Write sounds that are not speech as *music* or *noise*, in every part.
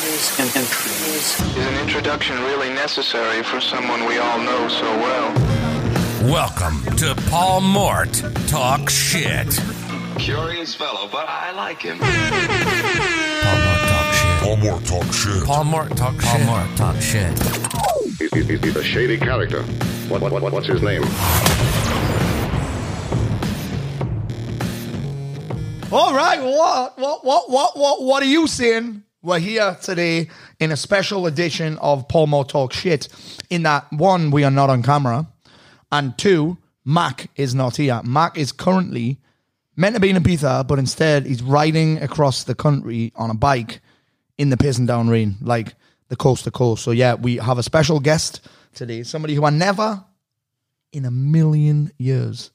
Is an introduction really necessary for someone we all know so well? Welcome to Paul Mort Talk Shit. Curious fellow, but I like him. Paul Mort Talk Shit. Paul Moore talk shit. Paul Mort Talk Shit. Paul Mort Talk Shit. He- he- He's a shady character. What, what, what, what's his name? All right, what, what, what, what, what, what are you saying? We're here today in a special edition of Paul Talk Shit. In that, one, we are not on camera, and two, Mac is not here. Mac is currently meant to be in Ibiza, but instead he's riding across the country on a bike in the pissing down rain, like the coast to coast. So yeah, we have a special guest today, somebody who I never in a million years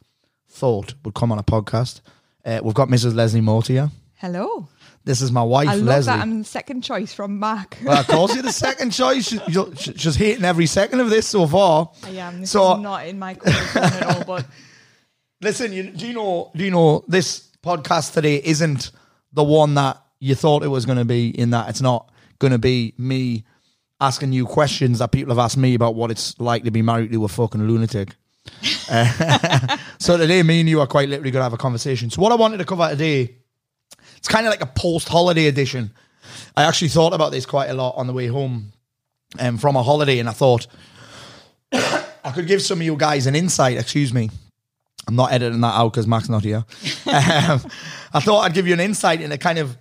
thought would come on a podcast. Uh, we've got Mrs. Leslie Mort here. Hello. This is my wife, I love Leslie. that I'm the second choice from Mark. well, of course, you're the *laughs* second choice. She- she- She's hating every second of this so far. I am. This So- is not in my zone at all, but *laughs* Listen, you, do you know? Do you know this podcast today isn't the one that you thought it was going to be? In that it's not going to be me asking you questions that people have asked me about what it's like to be married to a fucking lunatic. Uh, *laughs* so today, me and you are quite literally going to have a conversation. So what I wanted to cover today, it's kind of like a post-holiday edition. I actually thought about this quite a lot on the way home um, from a holiday, and I thought *coughs* I could give some of you guys an insight. Excuse me. I'm not editing that out because Mac's not here. *laughs* um, I thought I'd give you an insight into kind of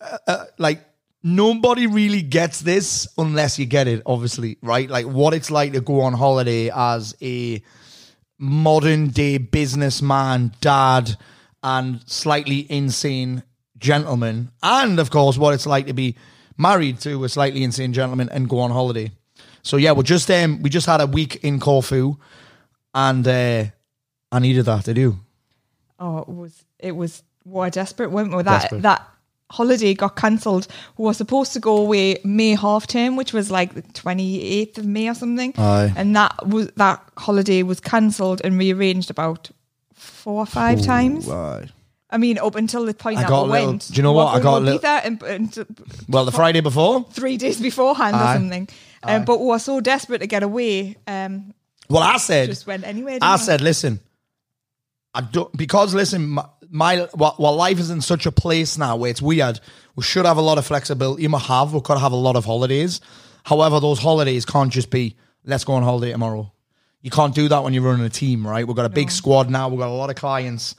uh, uh, like nobody really gets this unless you get it, obviously, right? Like what it's like to go on holiday as a modern day businessman, dad, and slightly insane gentleman, and of course, what it's like to be married to a slightly insane gentleman and go on holiday. So yeah, we just um we just had a week in Corfu, and uh, I needed that to do. oh, it was it was we desperate, weren't we? That Desperate. that holiday got cancelled. We were supposed to go away May half term, which was like the twenty eighth of May or something. Aye. And that was that holiday was cancelled and rearranged about four or five times. Right. I mean, up until the point I that got we little- went. do you know what? were I got to little- Ibiza and, and Well, the Friday before. three days beforehand Aye. or something. Um, but we were so desperate to get away. Um, Well, I said just went anywhere. I we? said, listen, I don't because listen, my, my life is in such a place now where it's weird, we should have a lot of flexibility. We have we could have a lot of holidays. However, those holidays can't just be let's go on holiday tomorrow. You can't do that when you're running a team, right? We've got a big squad now. We've got a lot of clients.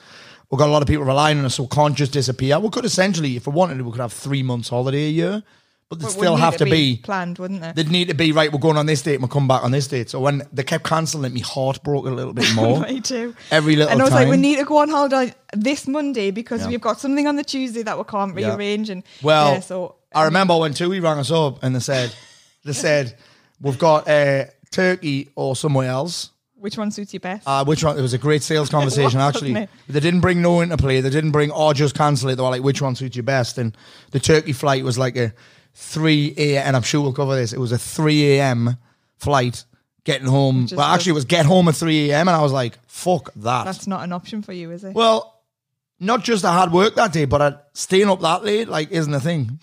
We've got a lot of people relying on us, so we can't just disappear. We could essentially, if we wanted to, we could have three months holiday a year, but they would still need have to be planned, wouldn't it? They'd need to be right. We're going on this date. and We'll come back on this date. So when they kept cancelling, it, my heart broke a little bit *laughs* more. Me too. Every little And I was like, we need to go on holiday this Monday because Yeah. we've got something on the Tuesday that we can't Yeah. rearrange. And Well, yeah, so I remember when Tui rang us up and they said, they *laughs* said, we've got uh, Turkey or somewhere else. Which one suits you best? Uh, which one? It was a great sales *laughs* conversation, was, actually. They didn't bring no into play. They didn't bring, or just cancel it. They were like, which one suits you best? And the Turkey flight was like a 3 a.m., and I'm sure we'll cover this. It was a 3 a.m. flight getting home. Which is But the- actually, it was get home at 3 a.m., and I was like, fuck that. That's not an option for you, is it? Well, not just I had work that day, but I, staying up that late like isn't a thing.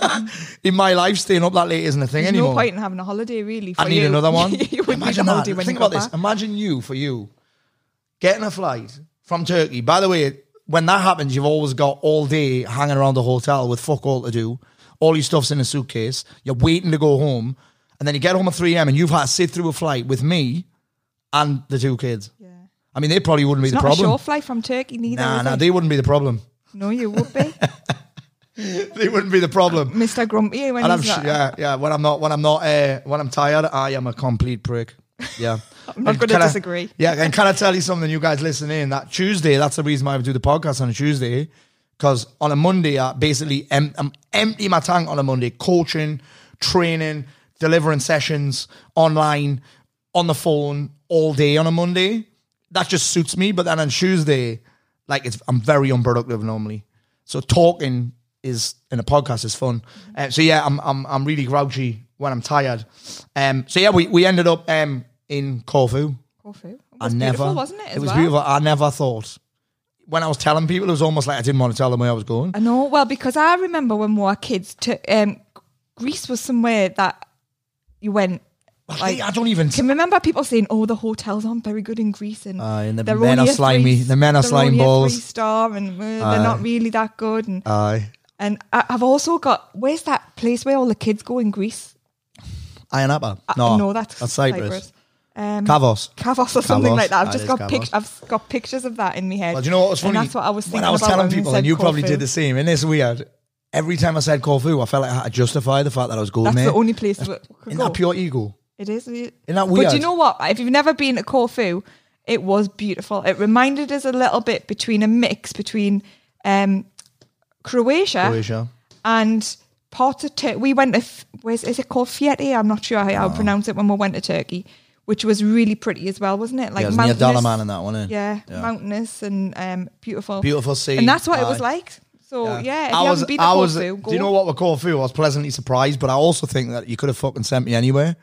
*laughs* in my life, staying up that late isn't a thing There's anymore. no point in having a holiday, really. For I need you. another *laughs* one. Imagine that. Think about this. back. Imagine you for you getting a flight from Turkey. By the way, when that happens, you've always got all day hanging around the hotel with fuck all to do. All your stuff's in a suitcase. You're waiting to go home, and then you get home at 3 a.m. and you've had to sit through a flight with me and the two kids. I mean, they probably wouldn't be It's the not problem. a short flight from Turkey, neither. nah, nah, they wouldn't be the problem. No, you would be, *laughs* They wouldn't be the problem. *laughs* Mr. Grumpy. When And I'm not, yeah, yeah. When I'm not, when I'm not, uh, when I'm tired, I am a complete prick. Yeah, *laughs* I'm not going to can I- disagree. yeah, and can I tell you something, you guys listening? That Tuesday, that's the reason why I do the podcast on a Tuesday, because on a Monday, I basically em- I'm empty my tank on a Monday, coaching, training, delivering sessions online, on the phone all day on a Monday. That just suits me. But then on Tuesday, like it's I'm very unproductive normally. So talking is in a podcast is fun. Uh, so yeah, I'm I'm I'm really grouchy when I'm tired. Um. So yeah, we we ended up um in Corfu. Corfu. It I was never. beautiful, wasn't it? It was well? beautiful. I never thought. When I was telling people, it was almost like I didn't want to tell them where I was going. I know. Well, because I remember when we were kids, to, um, Greece was somewhere that you went. Like, I don't even. can remember people saying, "Oh, the hotels aren't very good in Greece," and, Aye, and the they're men are slimy- three- the men are slime balls. star, and uh, they're not really that good. And Aye. and I, I've also got where's that place where all the kids go in Greece? Apple. Uh, No, no, that's, that's Cyprus. Um, Kavos. Kavos or something Kavos. like that. I've just got pic- I've got pictures of that in my head. Well, do you know what was funny? And that's what I was thinking when I was telling people, and you probably did the same. And it's weird. Every time I said Corfu, I felt like I had to justify the fact that I was going That's there. the only place that could Isn't go. that pure ego? It is. Isn't that But weird? do you know what? If you've never been to Corfu, it was beautiful. It reminded us a little bit between a mix between um, Croatia, Croatia. and parts of Turkey. We went to, F- where's, is it called Fieti? I'm not sure how Oh. I pronounce it when we went to Turkey, which was really pretty as well, wasn't it? Like yeah, it near mountainous- Dalaman and that one. eh? Yeah, Yeah. mountainous and um, beautiful. Beautiful sea. And that's what it was like. So, yeah, if I you was, haven't been to I Corfu, was. Do you know what with Corfu? I was pleasantly surprised, but I also think that you could have fucking sent me anywhere.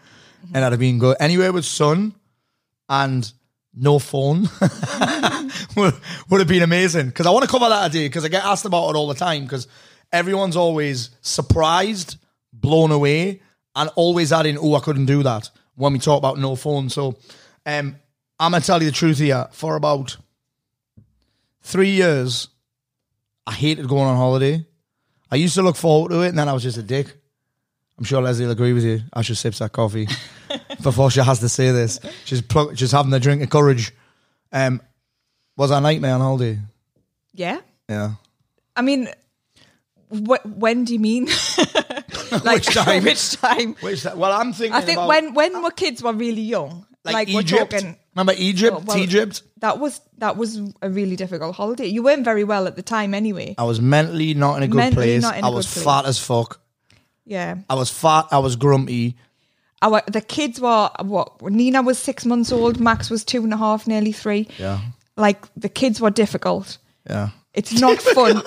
And I'd have been good. Anywhere with sun and no phone *laughs* would, would have been amazing. Because I want to cover that idea because I get asked about it all the time. Because everyone's always surprised, blown away, and always adding, "Oh, I couldn't do that." When we talk about no phone, so um, I'm gonna tell you the truth here. For about three years, I hated going on holiday. I used to look forward to it, and then I was just a dick. I'm sure Leslie will agree with you. I should sip that coffee *laughs* before she has to say this. She's plug- she's having a drink of courage. Um, was that a nightmare on holiday? Yeah. Yeah. I mean, wh- when do you mean? *laughs* like Which time? *laughs* Which time? Which that, well, I'm thinking. I think about, when when were kids were really young, like, like, we're talking. Remember Egypt? Oh, well- Egypt. That was that was a really difficult holiday. You weren't very well at the time, anyway. I was mentally not in a good Mentally place. not in a I was place. fat as fuck. Yeah, I was fat. I was grumpy. our the kids were what? Nina was six months old. Max was two and a half, nearly three. Yeah. Like the kids were difficult. Yeah. It's not *laughs* fun.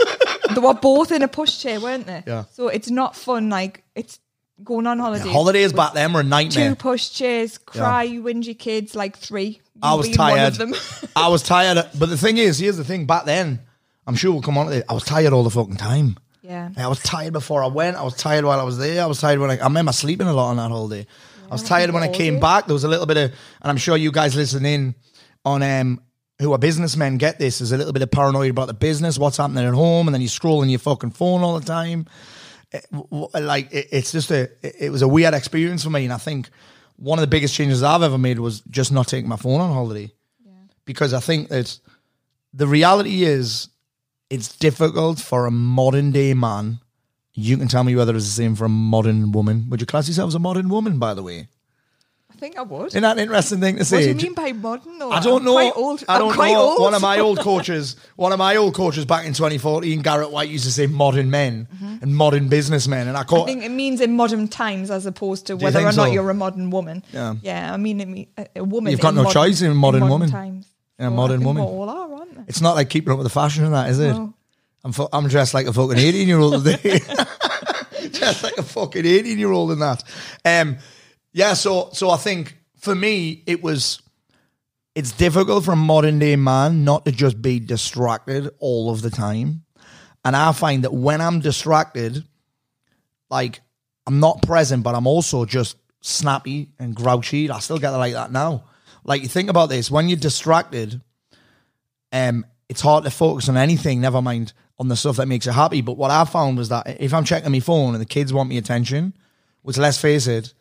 they were both in a pushchair, weren't they? Yeah. So it's not fun. Like it's going on holiday. Holidays back then were a nightmare. Two pushchairs, cry, whingy kids, like three. I was tired. of them. *laughs* I was tired. But the thing is, here's the thing. Back then, I'm sure we'll come on to it. I was tired all the fucking time. Yeah. I was tired before I went. I was tired while I was there. I was tired when I, I remember sleeping a lot on that whole holiday. I was tired when I came back. There was a little bit of, and I'm sure you guys listening on um who are businessmen get this. There's a little bit of paranoia about the business, what's happening at home, and then you're scrolling your fucking phone all the time. It- w- like it, it's just a, it, it was a weird experience for me, and I think one of the biggest changes I've ever made was just not taking my phone on holiday, yeah. because I think that the reality is it's difficult for a modern day man. You can tell me whether it's the same for a modern woman. Would you class yourself as a modern woman, by the way? I think I would. Isn't that an interesting thing to say? what do you mean by modern? Though? I don't I'm know. Quite old. I don't I'm quite know. Old. One of my old *laughs* coaches, one of my old coaches back in 2014, Garrett White used to say modern men mm-hmm. and modern businessmen, and I I think it means in modern times as opposed to whether or not so? you're a modern woman. Yeah. Yeah. I mean, a, a woman. You've got in no modern- choice in modern woman. times. Yeah, So I modern woman. It's not like keeping up with the fashion and that, is it? No. I'm fu- I'm dressed like a fucking 18 year old today. *laughs* dressed like a fucking 18 year old in that. Um, yeah, so so I think for me it was it's difficult for a modern day man not to just be distracted all of the time. And I find that when I'm distracted, like I'm not present, but I'm also just snappy and grouchy. I still get like that now. Like you think about this, when you're distracted, um, it's hard to focus on anything, never mind on the stuff that makes you happy. But what I found was that if I'm checking my phone and the kids want me attention, which let's face it,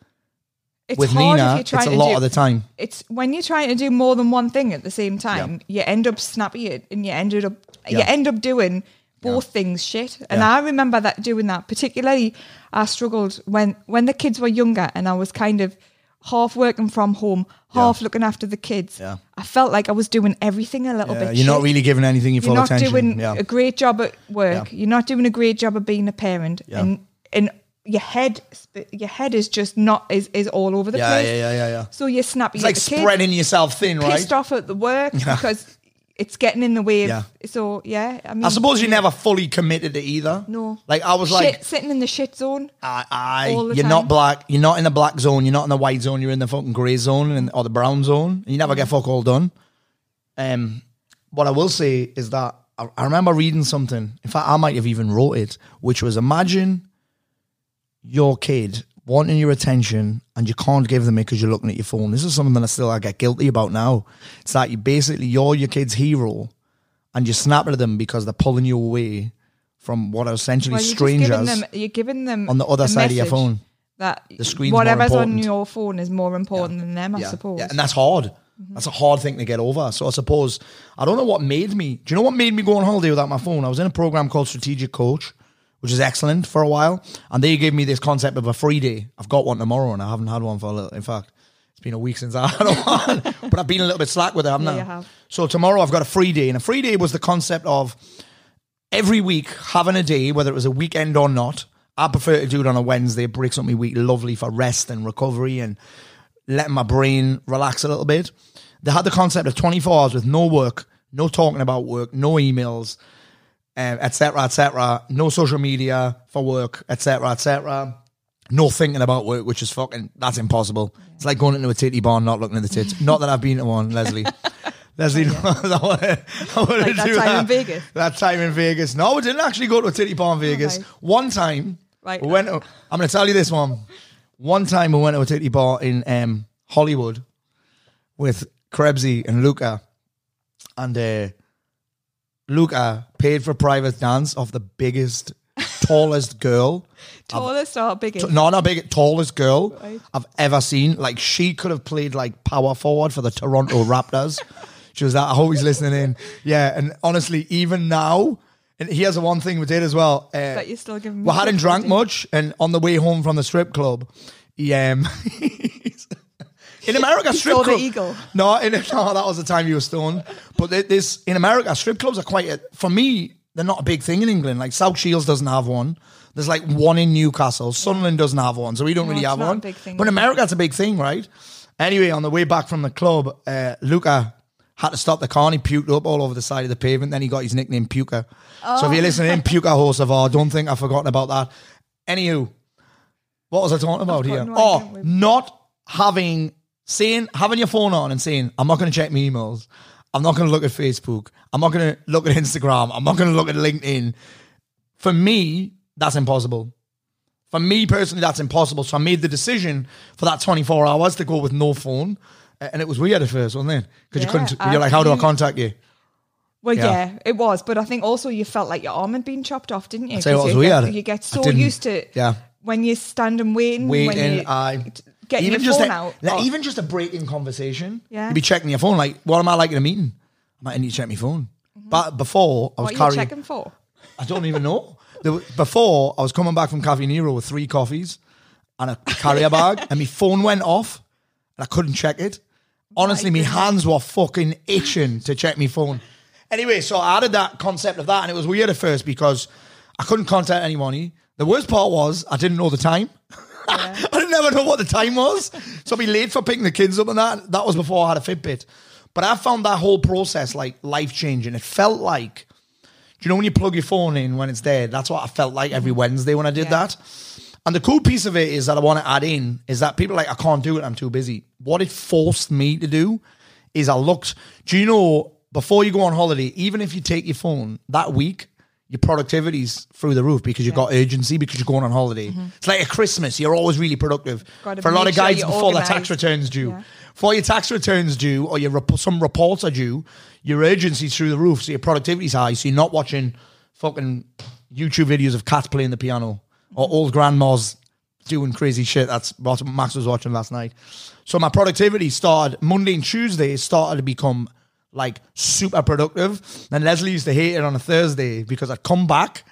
It's with hard Nina, if you're it's a lot do, of the time. It's when you're trying to do more than one thing at the same time, you end up snappy and you ended up you end up doing both things shit. And Yeah. I remember that doing that. Particularly I struggled when when the kids were younger and I was kind of half working from home, half looking after the kids. Yeah. I felt like I was doing everything a little Yeah, bit. you're not really giving anything your full you're not attention. doing yeah. a great job at work. Yeah. You're not doing a great job of being a parent, Yeah. and and your head your head is just not is is all over the Yeah, place. yeah, yeah, yeah, yeah. So you're snappy. It's like the kids, spreading yourself thin, right? pissed off at the work *laughs* because it's getting in the way. Of, Yeah. So yeah, I mean, I suppose you never fully committed to either. No. Like I was shit, like, sitting in the shit zone. I, I all the you're time. not black. You're not in the black zone. You're not in the white zone. You're in the fucking grey zone and, or the brown zone. And you never get fuck all done. Um, what I will say is that I, I remember reading something. In fact, I might have even wrote it, which was imagine your kid wanting your attention and you can't give them it because you're looking at your phone. This is something that I still I get guilty about now. It's that you basically you're your kid's hero and you snap at them because they're pulling you away from what are essentially Well, you're strangers giving them, you're giving them on the other side of your phone. That The screen's more whatever's on your phone is more important than them, I Yeah. suppose. Yeah, and that's hard. Mm-hmm. That's a hard thing to get over. So I suppose I don't know what made me. Do you know what made me go on holiday without my phone? I was in a program called Strategic Coach, which is excellent for a while, and they gave me this concept of a free day. I've got one tomorrow, and I haven't had one for a little. In fact, it's been a week since I *laughs* had one, but I've been a little bit slack with it, haven't Yeah, I? have. So tomorrow I've got a free day, and a free day was the concept of every week having a day, whether it was a weekend or not. I prefer to do it on a Wednesday. It breaks up my week lovely for rest and recovery and letting my brain relax a little bit. They had the concept of 24 hours with no work, no talking about work, no emails, etc., etc. no social media for work, etc., etc. No thinking about work, which is fucking that's impossible. It's like going into a titty bar and not looking at the tits. not that I've been to one, Leslie. *laughs* Leslie, *laughs* I want to, I want to Like that do time that. in Vegas? That time in Vegas. No, we didn't actually go to a titty bar in Vegas. Okay. One time, Right. we went. To, I'm going to tell you this one. One time we went to a titty bar in um, Hollywood with Krebsy and Luca, and uh, Luca paid for private dance of the biggest, tallest girl. Tallest or biggest? No, not big, tallest girl Right. I've ever seen. Like she could have played like power forward for the Toronto Raptors. She was that. I hope he's listening in. Yeah, and honestly, even now, and here's the one thing we did as well. Uh, That you're still giving me we hadn't drank for, do you? much, and on the way home from the strip club, he um. *laughs* In America, strip club. eagle. No, in, *laughs* no, that was the time you were stoned. But this in America, strip clubs are quite. A, for me, they're not a big thing in England. Like South Shields doesn't have one. There's like one in Newcastle. Sunderland doesn't have one, so we don't No, really have one. But in America, it's a big thing, right? Anyway, on the way back from the club, uh, Luca had to stop the car and he puked up all over the side of the pavement. Then he got his nickname Puka. So if you're listening, *laughs* Puka Horsevar, don't think I've forgotten about that. Anywho, what was I talking about here? no oh, not having saying having your phone on and saying I'm not going to check my emails. I'm not going to look at Facebook. I'm not going to look at Instagram. I'm not going to look at LinkedIn. For me, that's impossible. For me personally, that's impossible. So I made the decision for that 24 hours to go with no phone. And it was weird at first, wasn't it? Because you couldn't, you're like, how do I contact you? Well, Yeah. yeah. it was, but I think also you felt like your arm had been chopped off, didn't you? you what 'Cause was you get, weird. You get so used to yeah. when you stand and waiting, when Waiting, you I getting even your just phone a, out. like, or- even just a break in conversation. Yeah. You'd be checking your phone, like, what am I like in a meeting? I might need to check my phone. Mm-hmm. But before I was what are you carrying checking for? I don't even know. There was- before I was coming back from Caffè Nero with three coffees and a carrier *laughs* bag, and my phone went off, and I couldn't check it. Honestly, my hands were fucking itching to check my phone. Anyway, so I added that concept of that, and it was weird at first because I couldn't contact anyone. The worst part was I didn't know the time. *laughs* I never know what the time was. So I'd be late for picking the kids up and that. That was before I had a Fitbit. But I found that whole process like life changing. It felt like, do you know when you plug your phone in when it's dead? That's what I felt like every mm-hmm. Wednesday when I did Yeah. that. And the cool piece of it is that I want to add in is that people are like, I can't do it, I'm too busy. What it forced me to do is I looked, do you know, before you go on holiday, even if you take your phone that week, your productivity's through the roof because you've got urgency because you're going on holiday. Mm-hmm. It's like a Christmas, you're always really productive. Gotta For a lot of guys, you're before their tax returns due, Yeah. before your tax returns due or your rep- some reports are due, your urgency's through the roof, so your productivity's high. So you're not watching fucking YouTube videos of cats playing the piano or mm-hmm. old grandmas doing crazy shit. That's what Max was watching last night. So my productivity started Monday and Tuesday it started to become like super productive. And Leslie used to hate it on a Thursday because I'd come back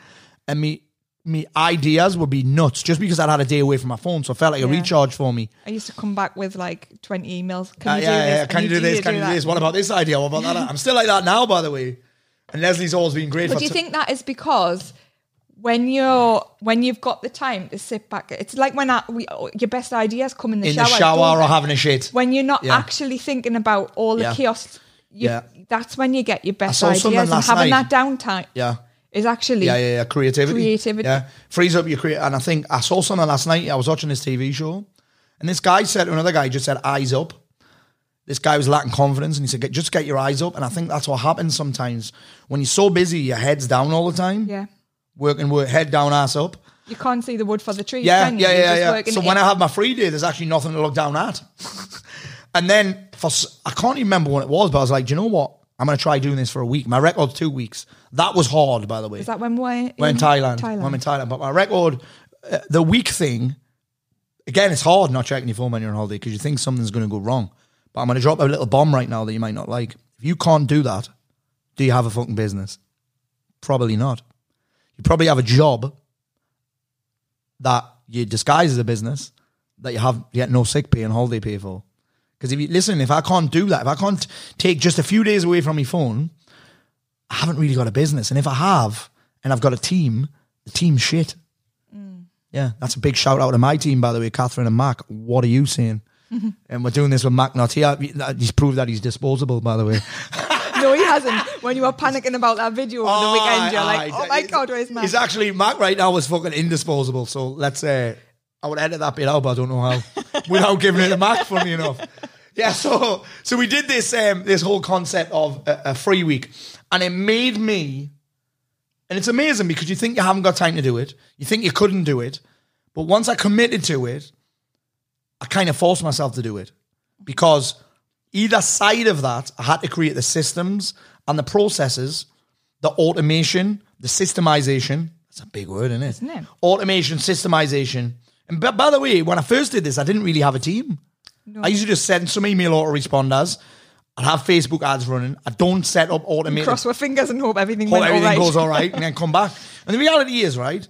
and me me ideas would be nuts just because I'd had a day away from my phone. So it felt like a Yeah. recharge for me. I used to come back with like 20 emails. Can Uh, you yeah, do yeah, this? yeah. Can you do this? Can you do this? What about this idea? What about that? *laughs* I'm still like that now, by the way. And Leslie's always been great But do you t- think that is because when you're when you've got the time to sit back, it's like when I, we, your best ideas come in the in shower. the shower or having a shit. when you're not actually thinking about all the chaos. You, Yeah. that's when you get your best ideas. And having night. that downtime Yeah. is actually Yeah, yeah, yeah. Creativity. Creativity. Yeah. Frees up your create. And I think I saw something last night. I was watching this TV show. And this guy said to another guy, just said, eyes up. This guy was lacking confidence and he said, just get your eyes up. And I think that's what happens sometimes. When you're so busy, your head's down all the time. yeah. Working, work, head down, ass up. You can't see the wood for the trees. Yeah, can you? yeah, yeah, yeah. So when I have my free day, there's actually nothing to look down at. *laughs* and then for I can't even remember when it was, but I was like, do you know what? I'm going to try doing this for a week. My record's two weeks. That was hard, by the way. is that when we're in, We're in Thailand. Thailand. I'm in Thailand. But my record, uh, the week thing, again, it's hard not checking your phone when you're on holiday because you think something's going to go wrong. But I'm going to drop a little bomb right now that you might not like. If you can't do that, do you have a fucking business? Probably not. You probably have a job that you disguise as a business that you have you get no sick pay and holiday pay for. Because if you listen, if I can't do that, if I can't take just a few days away from my phone, I haven't really got a business. And if I have, and I've got a team, the team's shit. Mm. Yeah, that's a big shout out to my team, by the way, Catherine and Mac. What are you saying? *laughs* and we're doing this with Mac not here. Uh, he's proved that he's disposable, by the way. *laughs* No, he hasn't. When you were panicking about that video over the weekend, you're like, oh my God, where's Matt? He's actually, Mac right now is fucking indisposable. So let's say, I would edit that bit out, but I don't know how. *laughs* Without giving it to Mac, funny enough. Yeah, so so we did this um, this whole concept of a, a free week, and it made me, and it's amazing because you think you haven't got time to do it, you think you couldn't do it, but once I committed to it, I kind of forced myself to do it because either side of that, I had to create the systems and the processes, the automation, the systemization. That's a big word, isn't it? Isn't it? Automation, systemization. And by, by the way, when I first did this, I didn't really have a team. I used to just send some email autoresponders. I'd have Facebook ads running. I don't set up automated Cross our fingers and hope everything hope went all everything right. goes all right, and then *laughs* come back. And the reality is, right,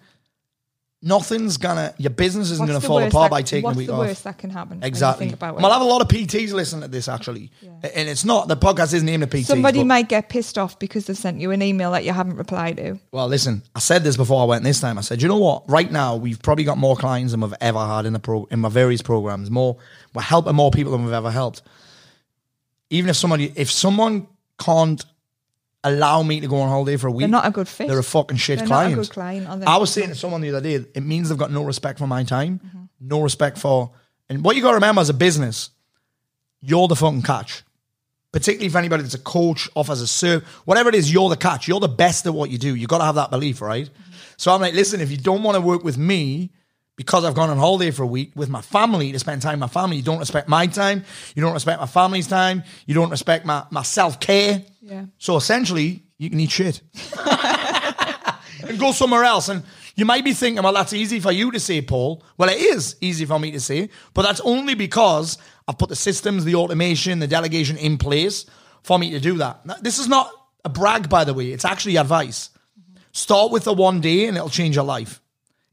nothing's gonna, your business isn't What's gonna fall apart that- by taking what's a week the worst that can happen? Exactly. think about And I'll have a lot of PTs listen to this actually, and it's not the podcast isn't aimed at PTs. Somebody might get pissed off because they've sent you an email that you haven't replied to. Well, listen, I said this before I went this time. I said, you know what? Right now, we've probably got more clients than we've ever had in the pro in my various programs. More, we're helping more people than we've ever helped. Even if somebody, if someone can't allow me to go on holiday for a week, They're not a good fit. They're a fucking shit They're not a client. good client? I was saying to someone the other day, it means they've got no respect for my time, Mm-hmm. no respect for. And what you got to remember as a business, you're the fucking catch. Particularly if anybody that's a coach, offers a serve, whatever it is, you're the catch. You're the best at what you do. You got to have that belief, right? So I'm like, listen, if you don't want to work with me because I've gone on holiday for a week with my family to spend time with my family, you don't respect my time. You don't respect my family's time. You don't respect my, my self care. Yeah. So essentially, you can eat shit *laughs* and go somewhere else. And you might be thinking, well, that's easy for you to say, Paul. Well, it is easy for me to say, but that's only because I've put the systems, the automation, the delegation in place for me to do that. This is not a brag, by the way. It's actually advice. Start with the one day and it'll change your life.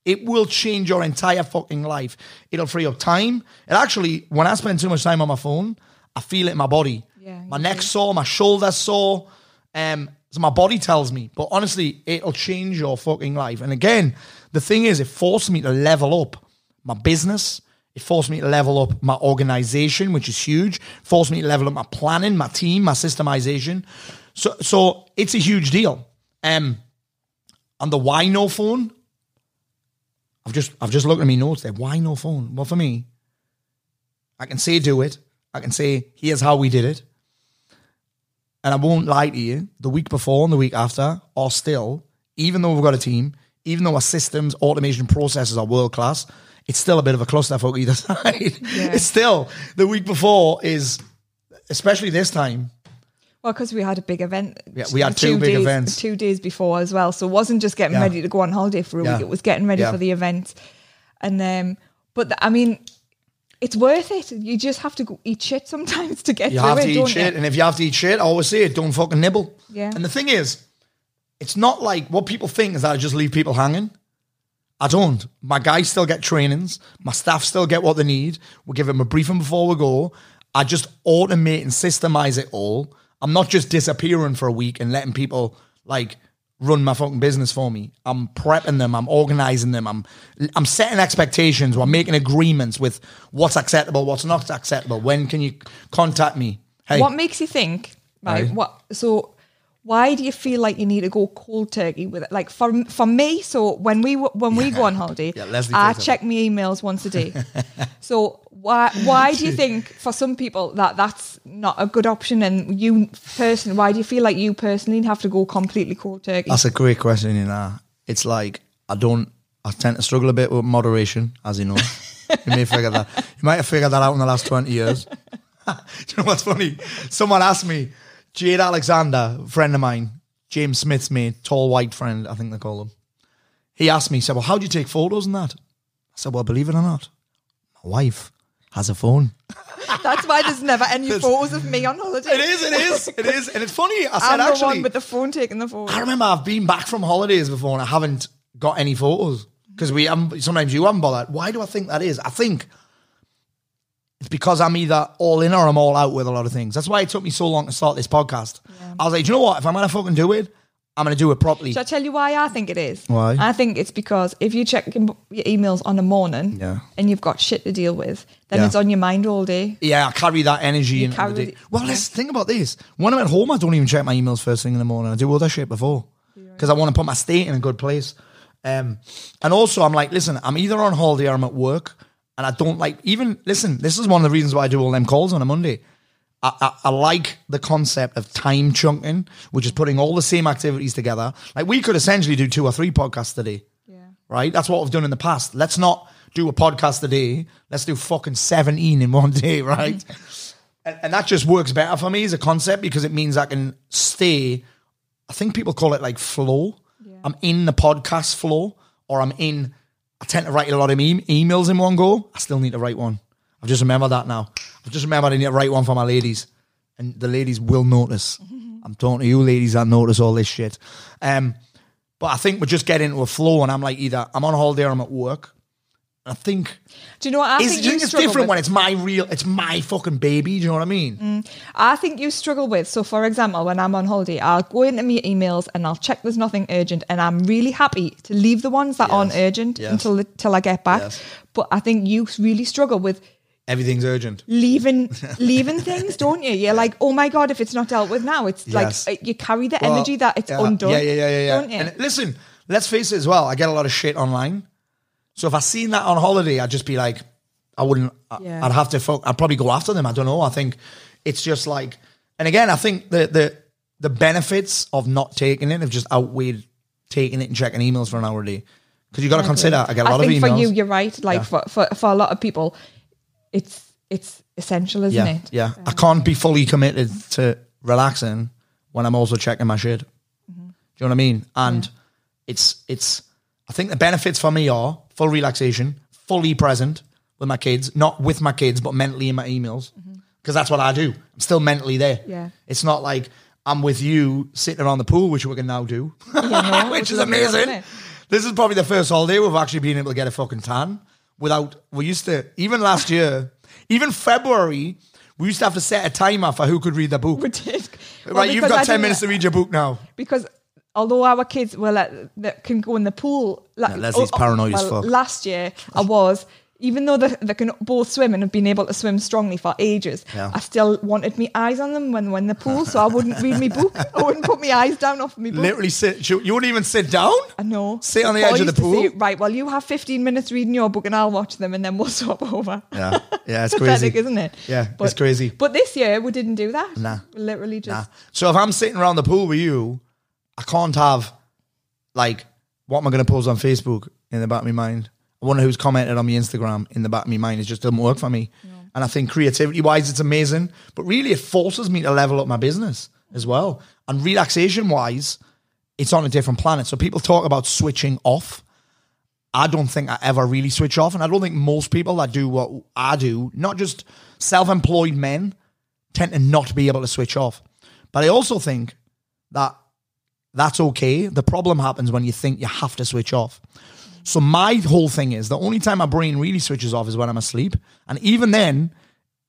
It will change your entire fucking life. It'll free up time. It actually, when I spend too much time on my phone, I feel it in my body. Yeah, my neck sore, my shoulder's sore. Um, so my body tells me. But honestly, it'll change your fucking life. And again, the thing is, it forced me to level up my business. It forced me to level up my organization, which is huge. Forced me to level up my planning, my team, my systemization. So, so it's a huge deal. Um, and the why no phone, I've just I've just looked at my notes there. Why no phone? Well, for me, I can say do it. I can say here's how we did it. And I won't lie to you, the week before and the week after are still, even though we've got a team, even though our systems, automation processes are world class, it's still a bit of a clusterfuck either *laughs* side. It's still the week before is, especially this time, Well, because we had a big event. Yeah, we had two big days, events. Two days before as well. So it wasn't just getting Yeah. ready to go on holiday for a Yeah. week. It was getting ready for the event. And um, but the, I mean, it's worth it. You just have to go eat shit sometimes to get You through have it, to eat shit, you? and if you have to eat shit, I always say it. Don't fucking nibble. Yeah. And the thing is, it's not like what people think is that I just leave people hanging. I don't. My guys still get trainings. My staff still get what they need. We give them a briefing before we go. I just automate and systemize it all. I'm not just disappearing for a week and letting people like run my fucking business for me. I'm prepping them. I'm organizing them. I'm I'm setting expectations. We're making agreements with what's acceptable, what's not acceptable. When can you contact me? Hey, What makes you think? Right. What? So, why do you feel like you need to go cold turkey with it? Like for for me, so when we when we go on holiday, Yeah, I check my emails once a day. *laughs* so why why do you *laughs* think for some people that that's not a good option? And you personally, why do you feel like you personally have to go completely cold turkey? That's a great question, you know. It's like I don't I tend to struggle a bit with moderation, as you know. *laughs* you may figure that. You might have figured that out in the last 20 years. *laughs* Do you know what's funny? Someone asked me, Jade Alexander, friend of mine, James Smith's mate, tall white friend, I think they call him. He asked me, he said, Well, how do you take photos and that? I said, Well, believe it or not, my wife has a phone. That's why there's never any photos of me on holiday. It is, it is, it is. And it's funny. I I'm the actually, one with the phone taking the photo. I remember I've been back from holidays before and I haven't got any photos because we haven't, sometimes you haven't bothered. Why do I think that is? I think it's because I'm either all in or I'm all out with a lot of things. That's why it took me so long to start this podcast. I was like, do you know what? If I'm going to fucking do it, I'm going to do it properly. Shall I tell you why I think it is? Why? I think it's because if you check your emails on a morning Yeah. and you've got shit to deal with, then Yeah. it's on your mind all day. yeah, I carry that energy into carry the day. the- Well, let's think about this. When I'm at home, I don't even check my emails first thing in the morning. I do all that shit before because I want to put my state in a good place. Um, and also, I'm like, listen, I'm either on holiday or I'm at work, and I don't like even listen. This is one of the reasons why I do all them calls on a Monday. I, I, I like the concept of time chunking, which is putting all the same activities together. Like we could essentially do two or three podcasts a day Yeah. right? That's what we've done in the past. Let's not do a podcast a day. Let's do fucking 17 in one day, right? *laughs* and, and that just works better for me as a concept because it means I can stay. I think people call it like flow. I'm in the podcast flow or I'm in, I tend to write a lot of e- emails in one go. I still need to write one. I've just remembered that now. I've just remembered I need to write one for my ladies. And the ladies will notice. *laughs* I'm talking to you ladies that notice all this shit. Um, but I think we're just getting into a flow, and I'm like, either I'm on holiday or I'm at work. I think, Do you know what I is, think you think it's different with? when it's my real, it's my fucking baby? Do you know what I mean? Mm. I think you struggle with. So, for example, when I'm on holiday, I'll go into my emails and I'll check there's nothing urgent, and I'm really happy to leave the ones that aren't urgent Yes. until until I get back. Yes. But I think you really struggle with Everything's urgent. leaving *laughs* leaving things, don't you? You're like, oh my god, if it's not dealt with now, it's Yes. like uh, you carry the Well, energy that it's yeah, undone. Yeah, yeah, yeah, yeah. yeah. Don't you? And listen, let's face it as well. I get a lot of shit online. So if I seen that on holiday, I'd just be like, I wouldn't. Yeah. I'd have to. Fo- I'd probably go after them. I don't know. I think it's just like, and again, I think the the the benefits of not taking it have just outweighed taking it and checking emails for an hour a day. Because you got to consider, I get a lot I think of emails. for you, you're right. Like Yeah. for, for for a lot of people, it's it's essential, isn't yeah, it? yeah. I can't be fully committed to relaxing when I'm also checking my shit. Mm-hmm. Do you know what I mean? And it's it's. I think the benefits for me are full relaxation, fully present with my kids, not with my kids, but mentally in my emails, because that's what I do. I'm still mentally there. Mm-hmm. Yeah. It's not like I'm with you sitting around the pool, which we can now do, no, *laughs* which which is is amazing, amazing. This is probably the first holiday we've actually been able to get a fucking tan without. We used to even last year, even February, we used to have to set a timer for who could read the book. We did. Well, right, you've because I got ten minutes to read your book now. because although our kids were like, that can go in the pool, like, Yeah, Leslie's oh, oh, paranoid as well, fuck. Last year, I was. Even though they, they can both swim and have been able to swim strongly for ages, Yeah. I still wanted my eyes on them when when the pool, so I wouldn't read my book. *laughs* I wouldn't put my eyes down off my book. Literally sit. You wouldn't even sit down. I know. Sit on the Paul edge of the pool. say, right, well, you have 15 minutes reading your book and I'll watch them and then we'll *laughs* swap over. Yeah, yeah, it's Pathetic, crazy. isn't it? Yeah, it's crazy. But this year, we didn't do that. Nah. We literally Nah. So if I'm sitting around the pool with you, I can't have like what am I going to post on Facebook in the back of my mind. I wonder who's commented on my Instagram in the back of my mind. It just doesn't work for me. And I think creativity wise, it's amazing, but really it forces me to level up my business as well. And relaxation wise, it's on a different planet. So people talk about switching off. I don't think I ever really switch off. And I don't think most people that do what I do, not just self employed men, tend to not be able to switch off. But I also think that that's okay. The problem happens when you think you have to switch off. So my whole thing is the only time my brain really switches off is when I'm asleep. And even then,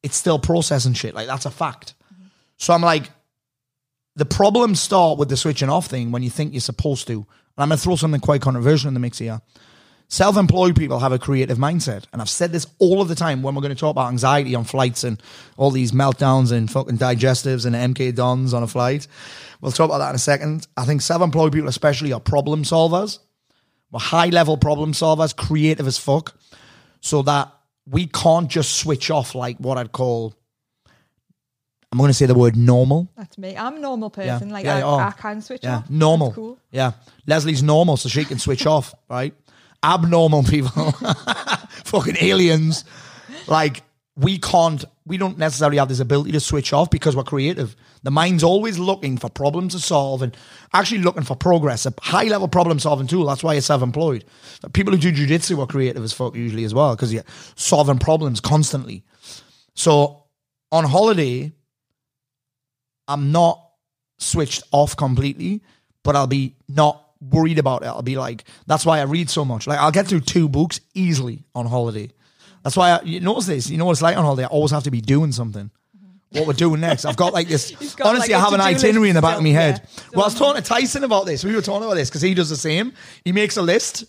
it's still processing shit. Like that's a fact. So I'm like, the problems start with the switching off thing when you think you're supposed to. And I'm to throw something quite controversial in the mix here. Self employed people have a creative mindset. And I've said this all of the time when we're going to talk about anxiety on flights and all these meltdowns and fucking digestives and MK Dons on a flight. We'll talk about that in a second. I think self employed people, especially, are problem solvers. We're high level problem solvers, creative as fuck. So that we can't just switch off like what I'd call, I'm going to say the word normal. That's me. I'm a normal person. Yeah. Like, Yeah, I, are. I can switch Yeah, off. normal. Cool. Yeah, Leslie's normal, so she can switch off, *laughs* right? abnormal people, *laughs* fucking aliens. Like we can't, we don't necessarily have this ability to switch off because we're creative. The mind's always looking for problems to solve and actually looking for progress. A high level problem solving tool. That's why you're self employed. People who do jujitsu are creative as fuck usually as well because you're solving problems constantly. So on holiday, I'm not switched off completely, but I'll be not worried about it. I'll be like, that's why I read so much. Like I'll get through two books easily on holiday. That's why I, you notice this. You know what it's like on holiday. I always have to be doing something. What we're doing next. I've got like this. *laughs* Honestly, like, I have an itinerary in the back of my head. yeah. Well, I was talking to Tyson about this. We were talking about this because he does the same. He makes a list,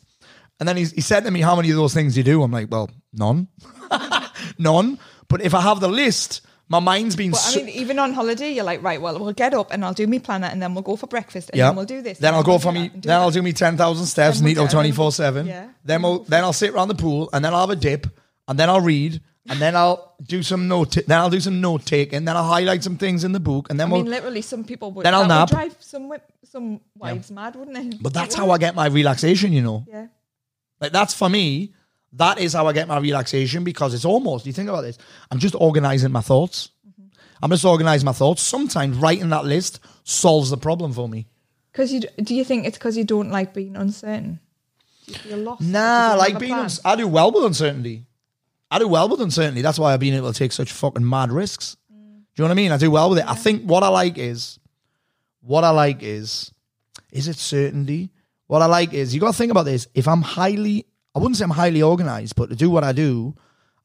and then he said to me, "How many of those things do you do?" I'm like, "Well, none, *laughs* none." But if I have the list, my mind's been. I mean, even on holiday, you're like, right, well, we'll get up and I'll do me planner and then we'll go for breakfast and Yeah. then we'll do this. Then and I'll go for me. that Then I'll do me ten thousand steps, Then we'll neato do- twenty four seven. Yeah. Then we'll then I'll sit around the pool, and then I'll have a dip, and then I'll read, and then I'll do some note. Then I'll do some note taking. Then I'll highlight some things in the book, and then I we'll. mean, literally, some people would. Then I'll that nap. Would drive some wi- some wives mad, wouldn't it? but that's how I get my relaxation. You know, Yeah. like that's for me. That is how I get my relaxation because it's almost. You think about this. I'm just organizing my thoughts. Mm-hmm. I'm just organizing my thoughts. Sometimes writing that list solves the problem for me. Because you d- do you think it's because you don't like being uncertain? Do you feel lost? Nah, you don't like have a being. plan? Uns- I do well with uncertainty. I do well with uncertainty. That's why I've been able to take such fucking mad risks. Mm. Do you know what I mean? I do well with it. I think what I like is, what I like is, is it certainty? What I like is, you got to think about this. If I'm highly, I wouldn't say I'm highly organized, but to do what I do,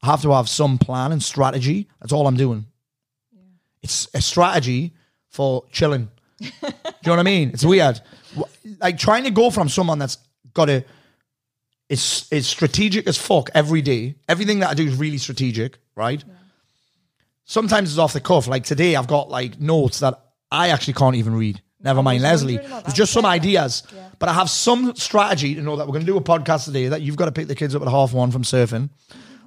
I have to have some plan and strategy. That's all I'm doing. It's a strategy for chilling. do you know what I mean? It's weird. Like trying to go from someone that's got a it's it's strategic as fuck every day. Everything that I do is really strategic, right? Sometimes it's off the cuff. Like today, I've got like notes that I actually can't even read. Never mind, Leslie. There's just some ideas, Yeah. but I have some strategy to know that we're going to do a podcast today. That you've got to pick the kids up at half one from surfing. *laughs*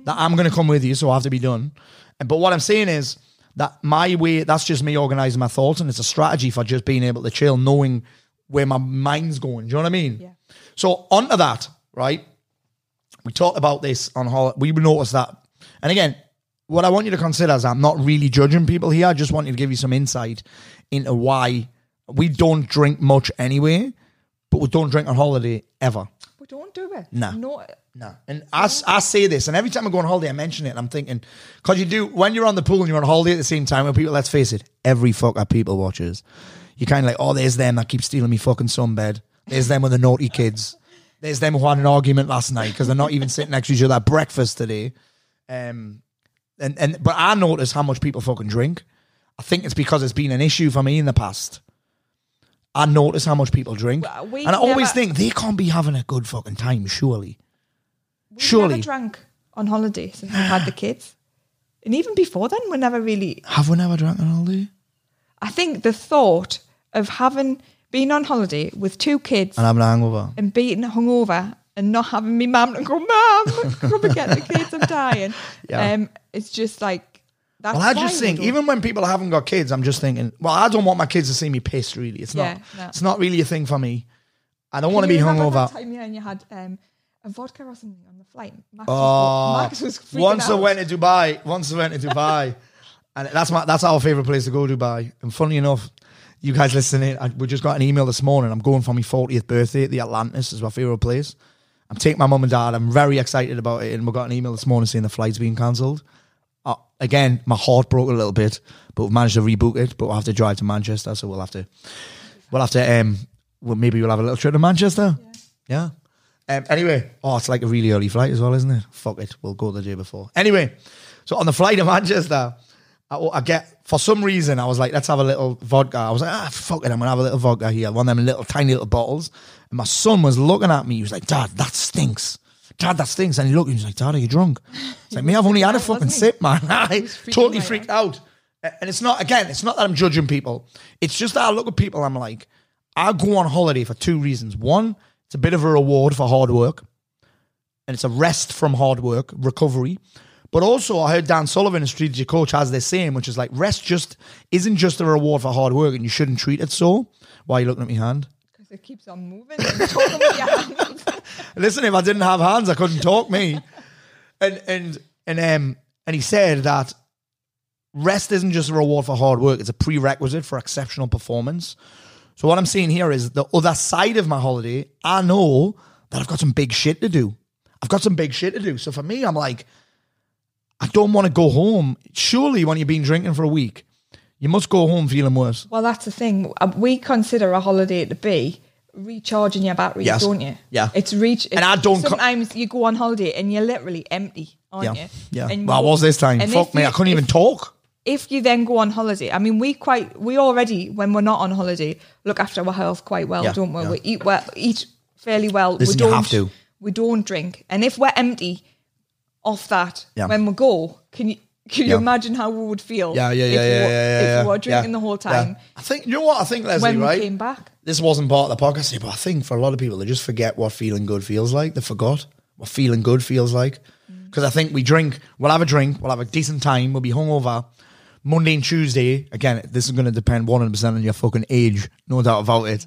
That I'm going to come with you, so I have to be done. And but what I'm saying is that my way. That's just me organizing my thoughts, and it's a strategy for just being able to chill, knowing where my mind's going. Do you know what I mean? Yeah. So onto that, right? We talked about this on holiday. We noticed that. And again, what I want you to consider is I'm not really judging people here. I just want you to give you some insight into why we don't drink much anyway, but we don't drink on holiday ever. We don't do it. Nah. No. No. And i say this, and every time I go on holiday, I mention it, and I'm thinking, because you do, when you're on the pool and you're on holiday at the same time with people, let's face it, every fucker people watches. You're kind of like, oh, there's them that keep stealing me fucking sunbed. There's them with the naughty kids. There's them who had an argument last night because they're not even sitting next to each other at breakfast today. Um, and, and But I notice how much people fucking drink. I think it's because it's been an issue for me in the past. I notice how much people drink. We and I always never- think they can't be having a good fucking time, surely. We Surely. never drank on holiday since we've had the kids. And even before then, we never really. Have we never drank on holiday? I think the thought of having been on holiday with two kids And having a hangover. and being hungover and not having me mum to go, Mum, come and get the kids, I'm dying. *laughs* Yeah. Um, it's just like that's Well, I just think, even when people haven't got kids, I'm just thinking, well, I don't want my kids to see me pissed, really. It's Yeah, not no. It's not really a thing for me. I don't want to be hungover. Time, yeah, and you had um, a vodka or something on the flight. Max Oh, was, Max was once I went to Dubai, once I went to Dubai, *laughs* and that's my that's our favorite place to go, Dubai. And funny enough, you guys listening, I, we just got an email this morning. I'm going for my 40th birthday at the Atlantis. Is my favorite place. I'm taking my mum and dad. I'm very excited about it, and we got an email this morning saying the flight's being cancelled. Uh, again, my heart broke a little bit, but we've managed to rebook it. But we'll have to drive to Manchester, so we'll have to, we'll have to, um, well, maybe we'll have a little trip to Manchester. Yeah. Um, anyway, oh, it's like a really early flight as well, isn't it? Fuck it, we'll go the day before. Anyway, so on the flight to Manchester, I, I get for some reason I was like, let's have a little vodka. I was like, ah, fuck it, I'm gonna have a little vodka here, one of them little tiny little bottles. And my son was looking at me. He was like, Dad, that stinks. Dad, that stinks. And he looked, he was like, Dad, are you drunk? It's like, me, I've only had a fucking sip, man. *laughs* I totally freaked out. And it's not, again, it's not that I'm judging people. It's just that I look at people, I'm like, I go on holiday for two reasons. One, it's a bit of a reward for hard work, and it's a rest from hard work, recovery. But also, I heard Dan Sullivan, a strategic coach, has this saying, which is like, rest just isn't just a reward for hard work, and you shouldn't treat it so. Why are you looking at my hand? 'Cause It keeps on moving. and talking with your hands. *laughs* Listen, if I didn't have hands, I couldn't talk me. And and and um and he said that rest isn't just a reward for hard work; it's a prerequisite for exceptional performance. So what I'm saying here is the other side of my holiday. I know that I've got some big shit to do. I've got some big shit to do. So for me, I'm like, I don't want to go home. Surely, when you've been drinking for a week, you must go home feeling worse. Well, that's the thing. Uh, We consider a holiday to be recharging your batteries, Yes. don't you? Yeah. It's reach. And I don't co- Sometimes you go on holiday and you're literally empty, aren't Yeah, you? yeah. And Well, I was this time. Fuck me, you- I couldn't even talk. If you then go on holiday, I mean, we quite we already when we're not on holiday look after our health quite well, Yeah, don't we? yeah. We eat well, eat fairly well. Listen, we don't have to. we don't drink, and if we're empty off that Yeah. when we go, can you can you Yeah. imagine how we would feel? Yeah, yeah, yeah, if yeah, we yeah, were, yeah, If we were drinking yeah, the whole yeah. time I think you know what I think, Leslie. when right? we came back. this wasn't part of the podcast, but I think for a lot of people, they just forget what feeling good feels like. They forgot what feeling good feels like. Mm. Because I think we drink, we'll have a drink, we'll have a decent time, we'll be hungover. Monday and Tuesday, again, this is going to depend 100% on your fucking age, no doubt about it.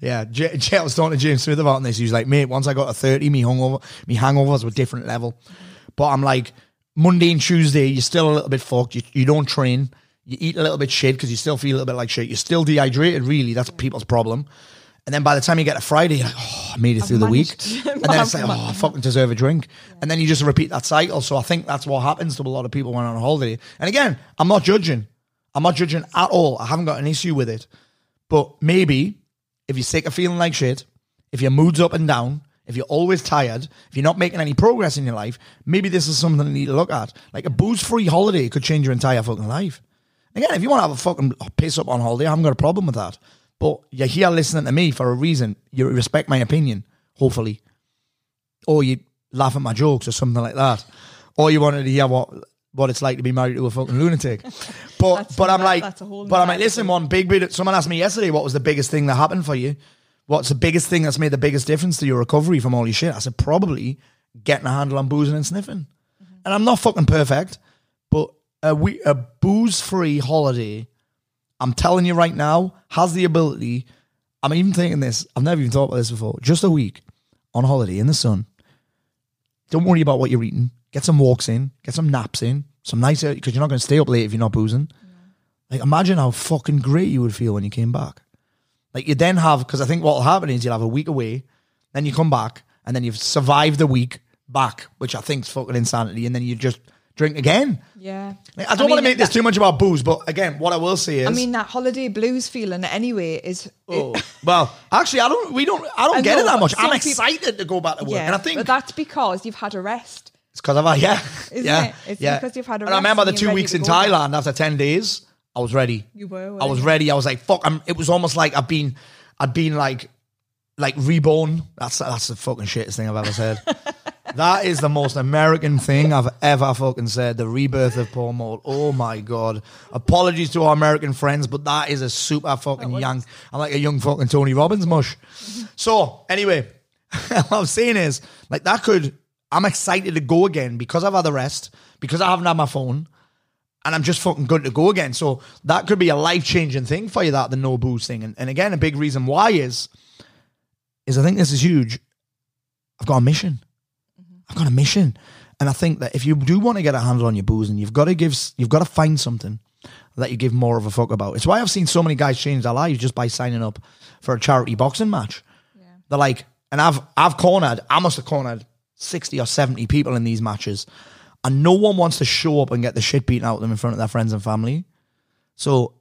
Yeah, J- J- I was talking to James Smith about this. He was like, mate, once I got to 30, me hungover, me hangovers were a different level. Mm-hmm. But I'm like, Monday and Tuesday, you're still a little bit fucked. You, you don't train. You eat a little bit shit because you still feel a little bit like shit. You're still dehydrated, really. That's people's problem. And then by the time you get to Friday, you're like, oh, I made it through the week. And then it's like, I've oh, I fucking deserve a drink. And then you just repeat that cycle. So I think that's what happens to a lot of people when on holiday. And again, I'm not judging. I'm not judging at all. I haven't got an issue with it. But maybe if you're sick of feeling like shit, if your mood's up and down, if you're always tired, if you're not making any progress in your life, maybe this is something you need to look at. Like a booze free holiday could change your entire fucking life. Again, if you want to have a fucking piss up on holiday, I haven't got a problem with that. But you're here listening to me for a reason. You respect my opinion, hopefully. Or you laugh at my jokes or something like that. Or you wanted to hear what what it's like to be married to a fucking lunatic. *laughs* But but I'm like that's a whole but I'm like, listen, one big bit someone asked me yesterday what was the biggest thing that happened for you? What's the biggest thing that's made the biggest difference to your recovery from all your shit? I said, probably getting a handle on boozing and sniffing. And I'm not fucking perfect, but a, we, a booze free holiday, I'm telling you right now, has the ability. I'm even thinking this, I've never even thought about this before. Just a week on holiday in the sun. Don't worry about what you're eating. Get some walks in, get some naps in, some nice, because you're not going to stay up late if you're not boozing. Like, imagine how fucking great you would feel when you came back. Like, you then have, because I think what will happen is you'll have a week away, then you come back, and then you've survived the week back, which I think is fucking insanity, and then you just drink again. Yeah. Like, I don't want to make this that- too much about booze, but again, what I will say is, I mean, that holiday blues feeling anyway is. oh, well, actually, I don't, we don't, I don't I get it that much. I'm people- excited to go back to work, yeah. and I think but that's because you've had a rest. It's because of that, *laughs* yeah. Isn't yeah. it? It's yeah. because you've had a rest. And I remember the two weeks in. Thailand after 10 days, I was ready. You were, I was you? ready. I was like, fuck. I'm, it was almost like I've been, I'd been like, like reborn. That's that's the fucking shittest thing I've ever said. *laughs* that is the most American thing I've ever fucking said. The rebirth of Paul Mort. Oh my god. Apologies to our American friends, but that is a super fucking young. I'm like a young fucking Tony Robbins mush. *laughs* So anyway, *laughs* what I'm saying is like that could. I'm excited to go again because I've had the rest because I haven't had my phone and I'm just fucking good to go again. So that could be a life changing thing for you. That the no booze thing, and, and again, a big reason why is is I think this is huge. I've got a mission. Mm-hmm. I've got a mission, and I think that if you do want to get a handle on your booze, and you've got to give, you've got to find something that you give more of a fuck about. It's why I've seen so many guys change their lives just by signing up for a charity boxing match. They're like, and I've I've cornered, I must have cornered sixty or seventy people in these matches, and no one wants to show up and get the shit beaten out of them in front of their friends and family. So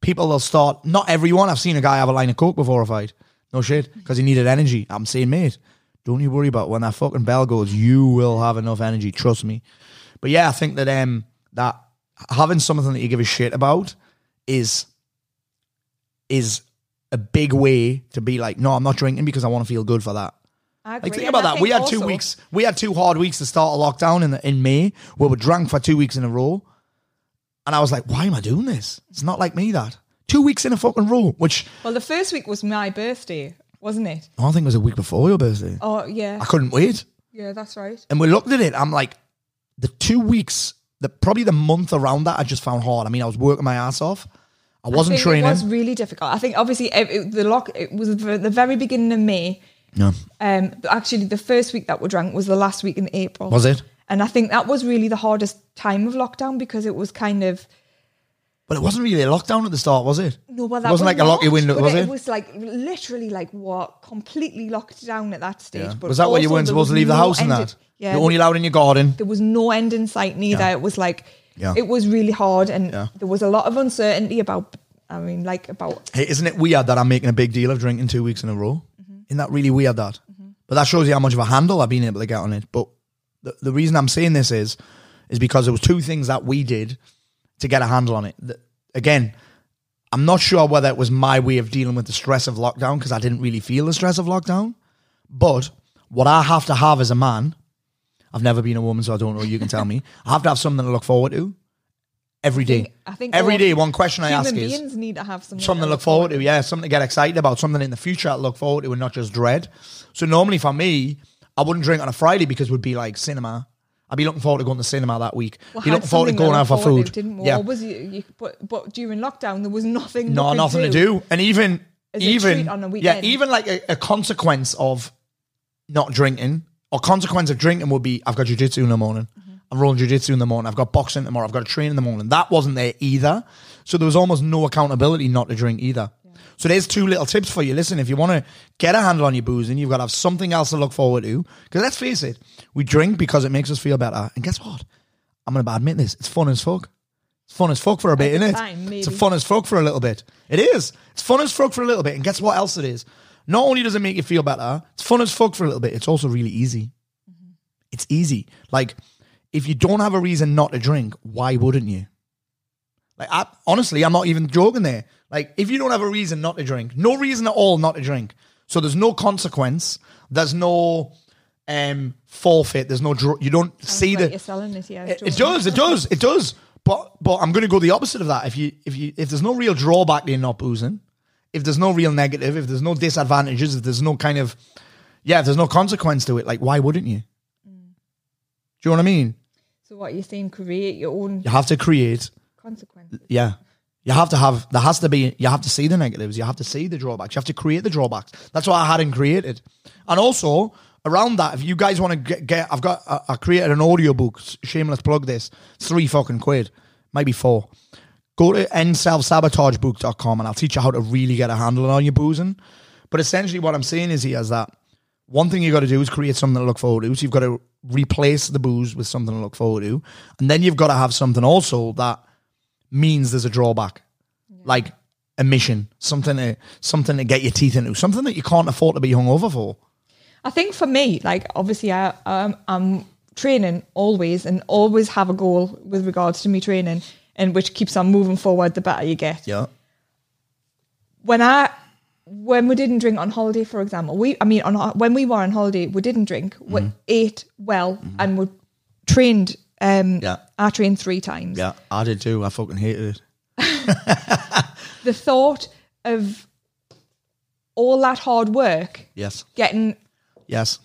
people will start. Not everyone. I've seen a guy have a line of coke before a fight. No shit, because he needed energy. I'm saying, mate, don't you worry about when that fucking bell goes. You will have enough energy. Trust me. But yeah, I think that um that having something that you give a shit about is is a big way to be like, no, I'm not drinking because I want to feel good for that. I agree. Like think And about I that. We had two also- weeks. We had two hard weeks to start a lockdown in the, in May where we drank for two weeks in a row, and I was like, why am I doing this? It's not like me that two weeks in a fucking row. Which Well, the first week was my birthday, wasn't it? I think it was a week before your birthday. Oh, yeah. I couldn't wait, Yeah, that's right. and we looked at it. I'm like, the two weeks, the probably the month around that, I just found hard. I mean, I was working my ass off. I wasn't think training. It was really difficult. I think obviously it, it- the lock. It was the the very beginning of May. No. Um, but actually, the first week that we drank was the last week in April. Was it? And I think that was really the hardest time of lockdown because it was kind of But it wasn't really a lockdown at the start, was it? no, well, that it wasn't was like a locky not, window, was it? It was like literally like what completely locked down at that stage. Yeah. But was that why you weren't supposed to leave the no house and that? Yeah, You're only allowed in your garden. there was no end in sight neither. Yeah. It was like Yeah. it was really hard, and Yeah. there was a lot of uncertainty about. I mean, like about Hey, isn't it weird that I'm making a big deal of drinking two weeks in a row? Mm-hmm. Isn't that really weird that? But that shows you how much of a handle I've been able to get on it. But the, the reason I'm saying this is, is because there was two things that we did to get a handle on it. The- again, I'm not sure whether it was my way of dealing with the stress of lockdown because I didn't really feel the stress of lockdown. But what I have to have as a man, I've never been a woman, so I don't know. You can tell me. *laughs* I have to have something to look forward to every day. I think every all day. One question I ask is beings need to have something, something to look forward to. Yeah, something to get excited about, something in the future to look forward to, and not just dread. So normally for me, I wouldn't drink on a Friday because it would be like cinema. I'd be looking forward to going to cinema that week. We be looking forward to going out for food. didn't yeah, Always, you, you, but, but during lockdown, there was nothing. no, nothing to do. And even even on a weekend. yeah, even like a, a consequence of not drinking or consequence of drinking would be I've got jujitsu in the morning. Mm-hmm. I'm rolling jujitsu in the morning. I've got boxing tomorrow. I've got to train in the morning. That wasn't there either. So there was almost no accountability not to drink either. So there's two little tips for you. Listen, if you want to get a handle on your boozing, you've got to have something else to look forward to. Because let's face it, we drink because it makes us feel better. And guess what? I'm going to admit this. It's fun as fuck. It's fun as fuck for a bit, isn't it? time, It's a fun as fuck for a little bit. It is. It's fun as fuck for a little bit. And guess what else it is? Not only does it make you feel better, it's fun as fuck for a little bit. It's also really easy. It's easy. Like, if you don't have a reason not to drink, why wouldn't you? Like, I, honestly, I'm not even joking there. Like, if you don't have a reason not to drink, no reason at all not to drink. So there's no consequence. There's no um forfeit. There's no dr- you don't see like the you're selling it, yeah. it, it does, it does, it does. But but I'm going to go the opposite of that. If you if you if there's no real drawback to not boozing, if there's no real negative, if there's no disadvantages, if there's no kind of yeah, if there's no consequence to it, like why wouldn't you? Do you know what I mean? So what you're saying, create your own You have to create, consequences. yeah. You have to have there has to be you have to see the negatives, you have to see the drawbacks, you have to create the drawbacks. That's what I hadn't created. And also around that, if you guys want to get, get I've got I, I created an audio book, shameless plug this, it's three fucking quid, maybe four. Go to endselfsabotagebook.com and I'll teach you how to really get a handle on your boozing. But essentially what I'm saying is here is that one thing you got to do is create something to look forward to. So you've got to replace the booze with something to look forward to. And then you've got to have something also that means there's a drawback, like a mission, something to something to get your teeth into, something that you can't afford to be hungover for. I think for me, like obviously, I um, I'm training always and always have a goal with regards to me training, and which keeps on moving forward. The better you get. Yeah, When I when we didn't drink on holiday, for example, we I mean on when we were on holiday, we didn't drink. We Mm-hmm. ate well and we trained. Um, Yeah. I trained three times. yeah, I did too. I fucking hated it. *laughs* The thought of all that hard work Yes, getting yes,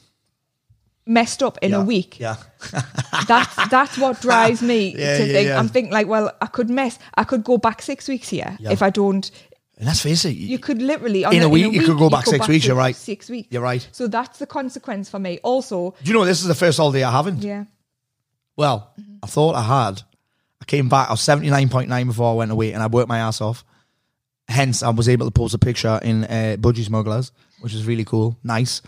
messed up in yeah. a week. Yeah, *laughs* That's that's what drives me Yeah, to yeah, think. yeah. I'm thinking like, well, I could mess. I could go back six weeks here Yeah. if I don't. And let's face it, You could literally on In a week, you could go back six weeks, you're right. Six weeks. You're right. So that's the consequence for me. Also, do you know this is the first holiday I haven't? yeah, Well, I thought I had. I came back. I was seventy nine point nine before I went away, and I worked my ass off. Hence, I was able to post a picture in uh, Budgie Smugglers, which is really cool, nice.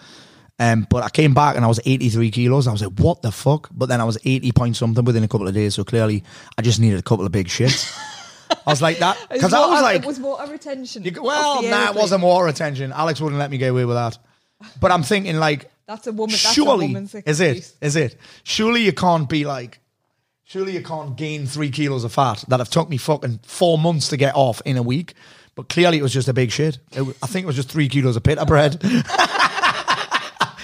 Um, but I came back and I was eighty three kilos. I was like, "What the fuck?" But then I was eighty point something within a couple of days. So clearly, I just needed a couple of big shits. *laughs* I was like that because I was like, it was a retention. you go- "Well, nah, it wasn't water retention." Alex wouldn't let me get away with that. But I'm thinking like, That's a woman. That's surely a woman's is it is it surely you can't be like surely you can't gain three kilos of fat that have took me fucking four months to get off in a week but clearly it was just a big shit It i think it was just three kilos of pita bread *laughs*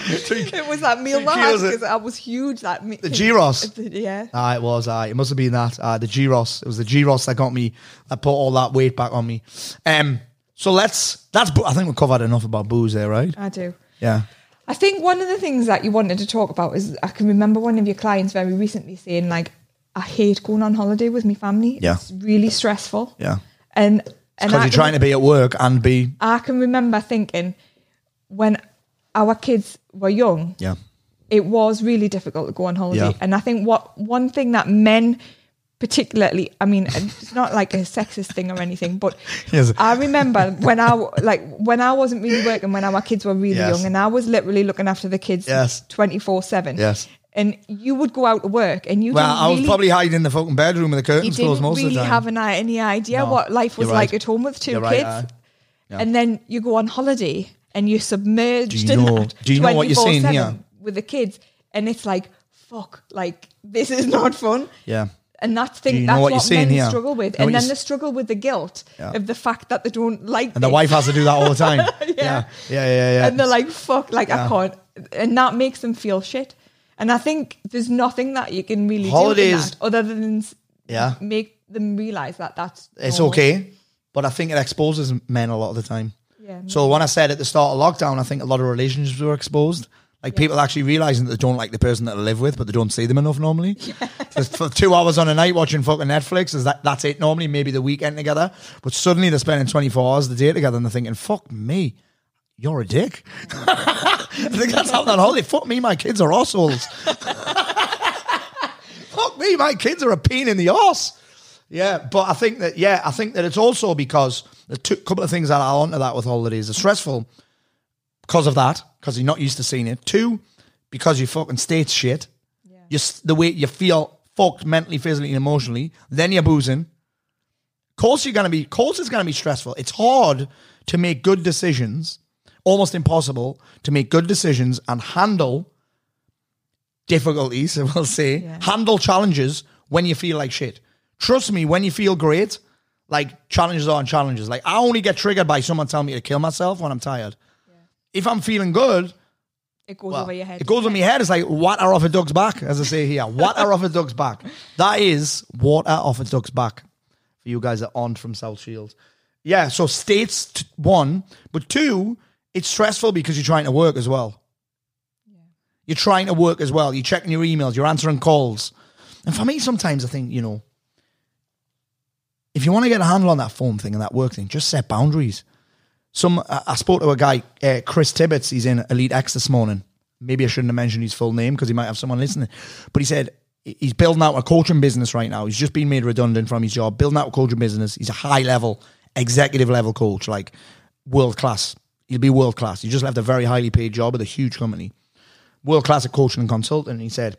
*laughs* It was that meal that because I was huge. That me- The gyros. *laughs* Yeah. Ah, it was. Ah, it must have been that. Ah, the gyros. It was the gyros that got me. That put all that weight back on me. Um. So let's. That's. I think we covered enough about booze there, right? I do. Yeah. I think one of the things that you wanted to talk about is I can remember one of your clients very recently saying like, I hate going on holiday with my family. Yeah. It's really stressful. Yeah. And And Because you're can- trying to be at work and be I can remember thinking when our kids were young, yeah. it was really difficult to go on holiday. Yeah. And I think what one thing that men particularly I mean it's not like a sexist thing or anything, but *laughs* Yes. I remember when I like when I wasn't really working when our kids were really Yes. young and I was literally looking after the kids Yes. twenty four seven. Yes. And you would go out to work and you Well, I was really, probably hiding in the fucking bedroom with the curtains closed most really of the time. have an, any idea No, what life was you're like at home with 2 You're right, kids. aye. Yeah. And then you go on holiday and you're submerged Do you in know- do you know what you're 24/7 here? with the kids, and it's like fuck, like this is *laughs* not fun. yeah. And that's thing that's what what, men here? struggle with, know and then they struggle with the guilt Yeah. of the fact that they don't like. And the wife has to do that all the *laughs* time. yeah. Yeah. Yeah, yeah, yeah. and they're like, "Fuck!" Like Yeah. I can't, and that makes them feel shit. And I think there's nothing that you can really do Holidays- that other than Yeah. make them realize that that's it's okay, but I think it exposes men a lot of the time. Yeah, So when I said at the start of lockdown, I think a lot of relationships were exposed. Like people actually realizing that they don't like the person that they live with, but they don't see them enough normally. *laughs* So for two hours on a night watching fucking Netflix is that that's it normally. Maybe the weekend together, but suddenly they're spending twenty four hours the day together, and they're thinking, "Fuck me, you're a dick." *laughs* I think that's happening on holiday. Fuck me, my kids are assholes. *laughs* Fuck me, my kids are a pain in the ass. Yeah, but I think that yeah, I think that it's also because two couple of things that I'll onto that with holidays are stressful because of that, because you're not used to seeing it. Two, because you fucking state shit. Yeah. Just the way you feel fucked mentally, physically, and emotionally. Then you're boozing. Course you're gonna be course is gonna be stressful. It's hard to make good decisions, almost impossible to make good decisions and handle difficulties, *laughs* we'll say, Yeah. handle challenges when you feel like shit. Trust me, when you feel great, like challenges aren't challenges. Like I only get triggered by someone telling me to kill myself when I'm tired. If I'm feeling good, It goes well, over your head. it goes on my head. It's like water off a duck's back, as I say here. Water off a duck's back. That is water off a duck's back for you guys that aren't from South Shields. Yeah, so states t- one, but two, it's stressful because you're trying to work as well. You're trying to work as well. You're checking your emails. You're answering calls. And for me, sometimes I think you know, if you want to get a handle on that phone thing and that work thing, just set boundaries some I spoke to a guy, uh, Chris Tibbetts. He's in Elite X this morning. Maybe I shouldn't have mentioned his full name because he might have someone listening. But he said he's building out a coaching business right now. He's just been made redundant from his job, building out a coaching business. He's a high level, executive level coach, like world class. He'll be world class. He just left a very highly paid job at a huge company, world class at coaching and consulting. And he said,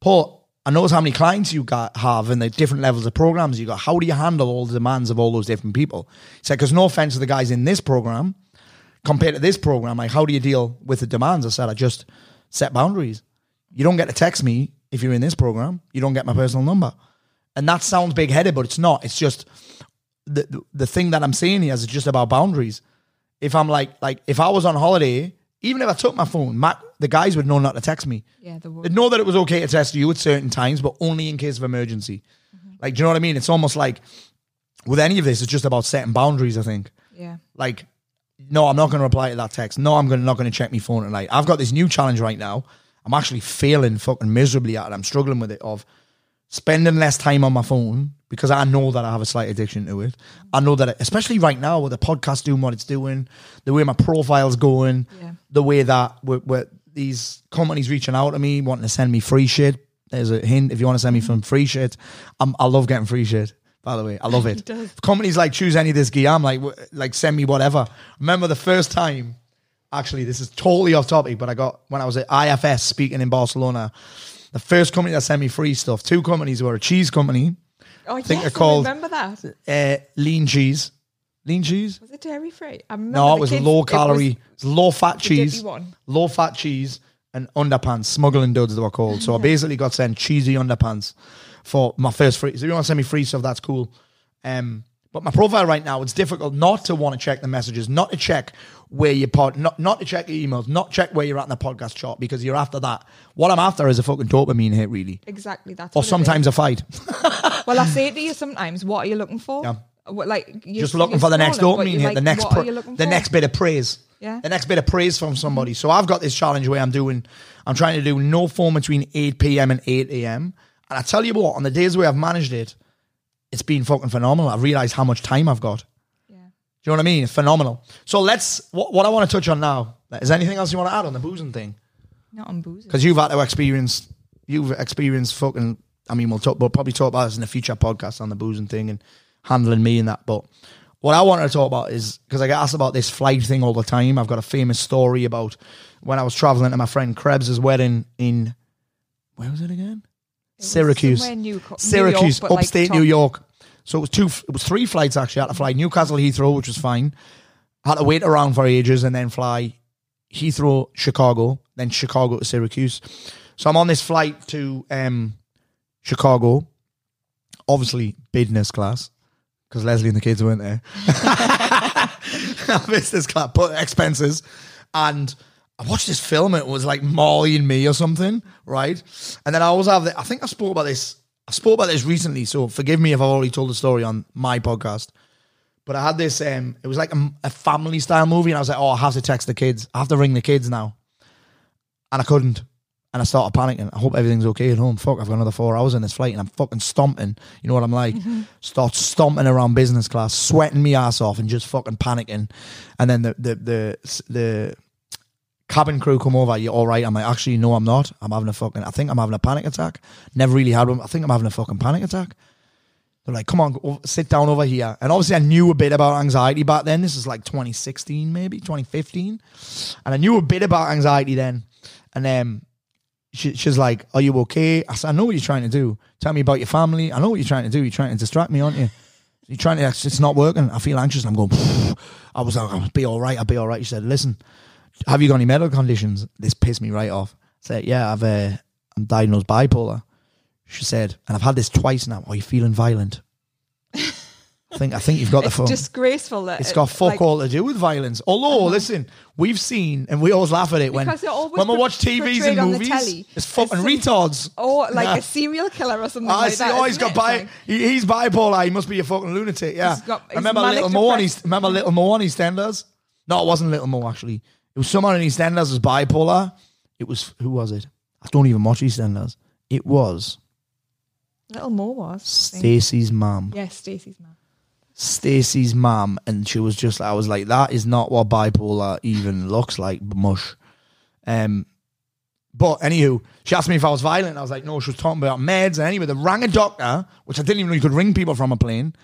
Paul, I notice how many clients you got have and the different levels of programs you got. How do you handle all the demands of all those different people? He said, because no offense to the guys in this program, compared to this program, like how do you deal with the demands? I said, I just set boundaries. You don't get to text me if you're in this program. You don't get my personal number. And that sounds big headed, but it's not. It's just the, the the thing that I'm saying here is just about boundaries. If I'm like like if I was on holiday, even if I took my phone, Matt, the guys would know not to text me. Yeah, the They'd know that it was okay to text you at certain times, but only in case of emergency. Mm-hmm. Like, do you know what I mean? It's almost like with any of this, it's just about setting boundaries. I think. yeah. Like, no, I'm not going to reply to that text. No, I'm gonna, not going to check my phone tonight. I've got this new challenge right now. I'm actually failing fucking miserably at it. I'm struggling with it of spending less time on my phone because I know that I have a slight addiction to it. I know that, especially right now with the podcast doing what it's doing, the way my profile's going, Yeah. the way that we're, we're, these companies reaching out to me, wanting to send me free shit. There's a hint if you want to send me some free shit. I'm, I love getting free shit. By the way, I love *laughs* it. companies like choose any of this gear, I'm like, like send me whatever. Remember the first time actually this is totally off topic but i got when i was at ifs speaking in barcelona the first company that sent me free stuff two companies were a cheese company. Oh, think yes, they're called- I remember that. uh, lean cheese. Lean cheese? Was it dairy free? I remember no it was kids- low calorie was low fat cheese low fat cheese and underpants smuggling duds they were called. So i basically got sent cheesy underpants for my first free so if you want to send me free stuff that's cool. Um but my profile right now, it's difficult not to want to check the messages, not to check where you pod, not not to check your emails, not check where you're at in the podcast chart because you're after that. What I'm after is a fucking dopamine hit, really, exactly that's or what it is. sometimes a fight. *laughs* Well, I say it to you sometimes, what are you looking for? Yeah. What, like you're, Just looking for the next dopamine hit, like, the next, what pra- are you looking the next bit of praise, Yeah. the next bit of praise from somebody. So I've got this challenge where I'm doing, I'm trying to do no phone between 8 p.m. and 8 a.m. And I tell you what, on the days where I've managed it, it's been fucking phenomenal. I've realized how much time I've got. Do you know what I mean? Phenomenal. So let's. What, what I want to touch on now. Is there anything else you want to add on the boozing thing? Not on booze. Because you've had to experience. You've experienced fucking. I mean, we'll talk. We'll probably talk about this in a future podcast on the boozing thing and handling me and that. But what I wanted to talk about is because I get asked about this flight thing all the time. I've got a famous story about when I was traveling to my friend Krebs's wedding in. Where was it again? Syracuse. New- Syracuse, York, but, like, upstate New York. So it was two. It was three flights actually. I had to fly Newcastle Heathrow, which was fine. had to wait around for ages and then fly Heathrow, Chicago, then Chicago to Syracuse. So I'm on this flight to um, Chicago, obviously business class because Leslie and the kids weren't there. *laughs* business class, but expenses, and I watched this film. and It was like Marley and Me or something, right? And then I also have. The, I think I spoke about this. I spoke about this recently, so forgive me if I've already told the story on my podcast. But I had this. Um, it was like a, a family style movie, and I was like, "Oh, I have to text the kids. I have to ring the kids now," and I couldn't. And I started panicking. I hope everything's okay at home. Fuck, I've got another four hours in this flight, and I'm fucking stomping. You know what I'm like? Start stomping around business class, sweating me ass off, and just fucking panicking. And then the the the the cabin crew come over. You all right? I'm like, actually, no, I'm not. I'm having a fucking. I think I'm having a panic attack. Never really had one. I think I'm having a fucking panic attack. They're like, come on, go, sit down over here. And obviously, I knew a bit about anxiety back then. This is like 2016, maybe 2015. And I knew a bit about anxiety then. And um, she, she's like, Are you okay? I said, I know what you're trying to do. Tell me about your family. I know what you're trying to do. You're trying to distract me, aren't you? You're trying to, it's not working. I feel anxious. I'm going, I was like, I'll be all right. I'll be all right. She said, Listen, have you got any medical conditions? This pissed me right off. I said, Yeah, I've, uh, I'm diagnosed bipolar. She said, and I've had this twice now. Are you feeling violent? I think I think you've got the phone. disgraceful that It's it- got uh, fuck like, all to do with violence. Although, uh-huh. listen, we've seen and we always laugh at it when when we watch TVs and movies. it's fucking some- retards. Oh, like Yeah. a serial killer or something I like see. that. Oh, he's got it? bi- like- he, he's bipolar. He must be a fucking lunatic. Yeah. He's got- he's remember little Mo on. East, remember little Mo on EastEnders? No, it wasn't little Mo actually. It was someone in EastEnders was bipolar. It was who was it? I don't even watch EastEnders. It was Little Mo was. I think. Stacey's mum. Yes, Stacey's mum. Stacey's mum, and she was just. I was like, that is not what bipolar even looks like. Mush. Um, but anywho, she asked me if I was violent. I was like, no. She was talking about meds, and anyway, they rang a doctor, which I didn't even know you could ring people from a plane.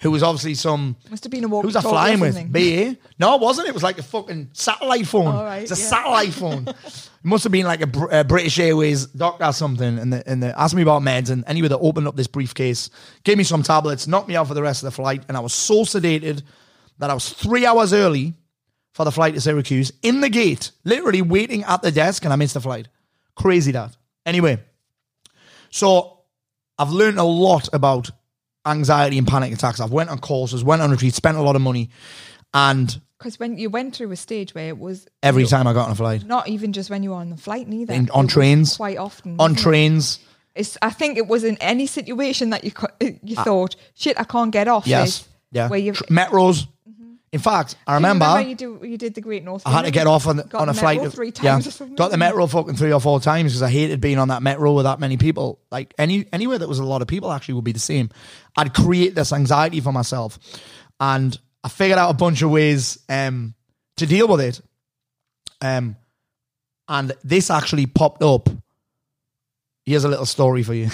Who was obviously some. Must have been a Who's I walkie-talkie or flying with? BA? No, it wasn't. It was like a fucking satellite phone. All right, it's a yeah. satellite phone. it must have been like a, Br- a British Airways doctor or something. And they, and they asked me about meds. And anyway, they opened up this briefcase, gave me some tablets, knocked me out for the rest of the flight. And I was so sedated that I was three hours early for the flight to Syracuse in the gate, literally waiting at the desk, and I missed the flight. Crazy that. Anyway, so I've learned a lot about anxiety and panic attacks. I've went on courses, went on retreats, spent a lot of money, and Because when you went through a stage where it was every time I got on a flight, not even just when you were on the flight, neither In- on was trains, quite often on wasn't it? trains, It's, I think it was in any situation that you you thought, shit, I can't get off. Yes, this," yeah, Where you Tr- metros. In fact, I you remember. you, do, you did the Great North. I had to get off on, on a flight. of- three yeah, times or got the metro fucking three or four times because I hated being on that metro with that many people. Like any anywhere that was a lot of people actually would be the same. I'd create this anxiety for myself, and I figured out a bunch of ways um, to deal with it. Um, and this actually popped up. Here's a little story for you.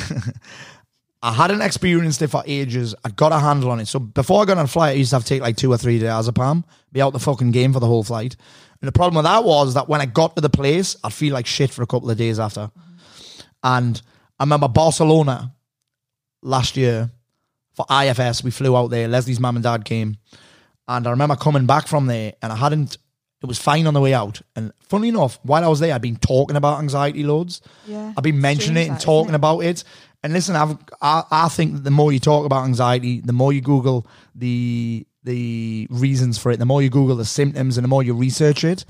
*laughs* I hadn't experienced it for ages. I got a handle on it. So before I got on a flight, I used to have to take like two or three diazepam, be out the fucking game for the whole flight. And the problem with that was that when I got to the place, I'd feel like shit for a couple of days after. And I remember Barcelona last year for IFS. We flew out there. Leslie's mum and dad came. And I remember coming back from there and I hadn't, it was fine on the way out. And funnily enough, while I was there, I'd been talking about anxiety loads. Yeah. I'd been mentioning it and that, talking about it. And listen, I've, I, I think that the more you talk about anxiety, the more you Google the the reasons for it, the more you Google the symptoms, and the more you research it,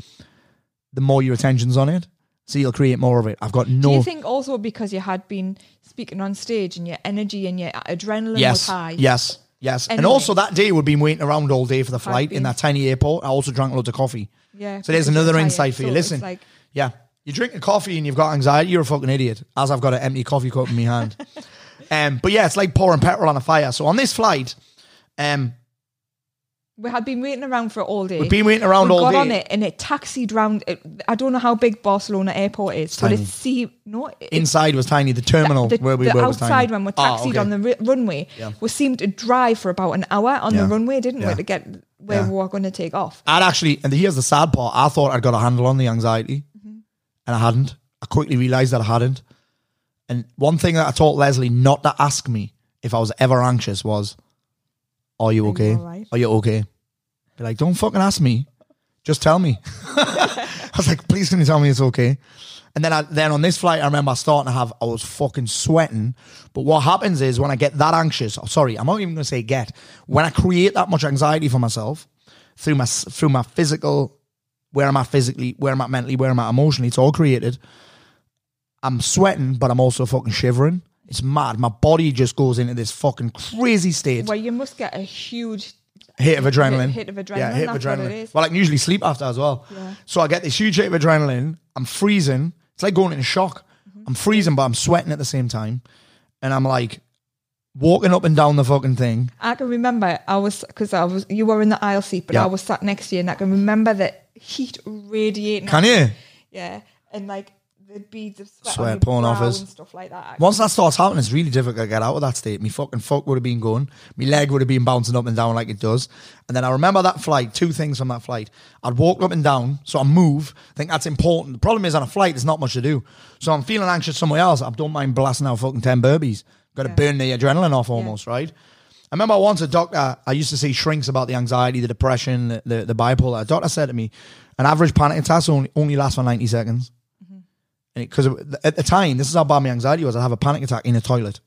the more your attention's on it. So you'll create more of it. I've got no. Do you think also because you had been speaking on stage and your energy and your adrenaline was high? yes, yes. And also that day we'd been waiting around all day for the flight in that tiny airport. I also drank loads of coffee. Yeah, So there's another insight for you. Listen, like- yeah, you drink a coffee and you've got anxiety, you're a fucking idiot. As I've got an empty coffee cup in my hand. *laughs* um, but yeah, it's like pouring petrol on a fire. So on this flight, um, We had been waiting around for it all day. We've been waiting around we all got day. on it and it taxied round. It, I don't know how big Barcelona airport is, but tiny. it's see no it, Inside was tiny. The terminal the, where we the were was outside tiny. when we Ah, taxied okay. on the ri- runway, Yeah. we seemed to drive for about an hour on Yeah. the runway, didn't Yeah. we, to get where we were going to take off. I'd actually, and here's the sad part. I thought I'd got a handle on the anxiety. And I hadn't. I quickly realised that I hadn't. And one thing that I told Leslie not to ask me if I was ever anxious was, "Are you Are you okay? Are you okay?" Be like, "Don't fucking ask me. Just tell me." *laughs* I was like, "Please, can you tell me it's okay?" And then, I, then on this flight, I remember starting to have, I was fucking sweating. But what happens is when I get that anxious, oh, sorry, I'm not even going to say get. When I create that much anxiety for myself through my through my physical, where am I physically, where am I mentally, where am I emotionally, it's all created. I'm sweating, but I'm also fucking shivering. It's mad. My body just goes into this fucking crazy state. Well, you must get a huge hit of adrenaline. hit of adrenaline, Yeah, hit of adrenaline. Well, I can usually sleep after as well. Yeah. So I get this huge hit of adrenaline. I'm freezing. It's like going into shock. Mm-hmm. I'm freezing, but I'm sweating at the same time. And I'm like walking up and down the fucking thing. I can remember I was because I was you were in the aisle seat, but Yeah. I was sat next to you, and I can remember the heat radiating. Can you? Yeah, and like the beads of sweat, Sweat on your pouring off brow us. and stuff like that. Once that starts happening, it's really difficult to get out of that state. My fucking foot would have been going. My leg would have been bouncing up and down like it does. And then I remember that flight, two things from that flight. I'd walk up and down, so I move. I think that's important. The problem is on a flight, there's not much to do. So I'm feeling anxious somewhere else. I don't mind blasting out fucking 10 burpees. Got to burn the adrenaline off almost, right? I remember once a doctor, I used to see shrinks about the anxiety, the depression, the, the, the bipolar. A doctor said to me, an average panic attack only, only lasts for 90 seconds. Mm-hmm. Because at the time, this is how bad my anxiety was. I'd have a panic attack in a toilet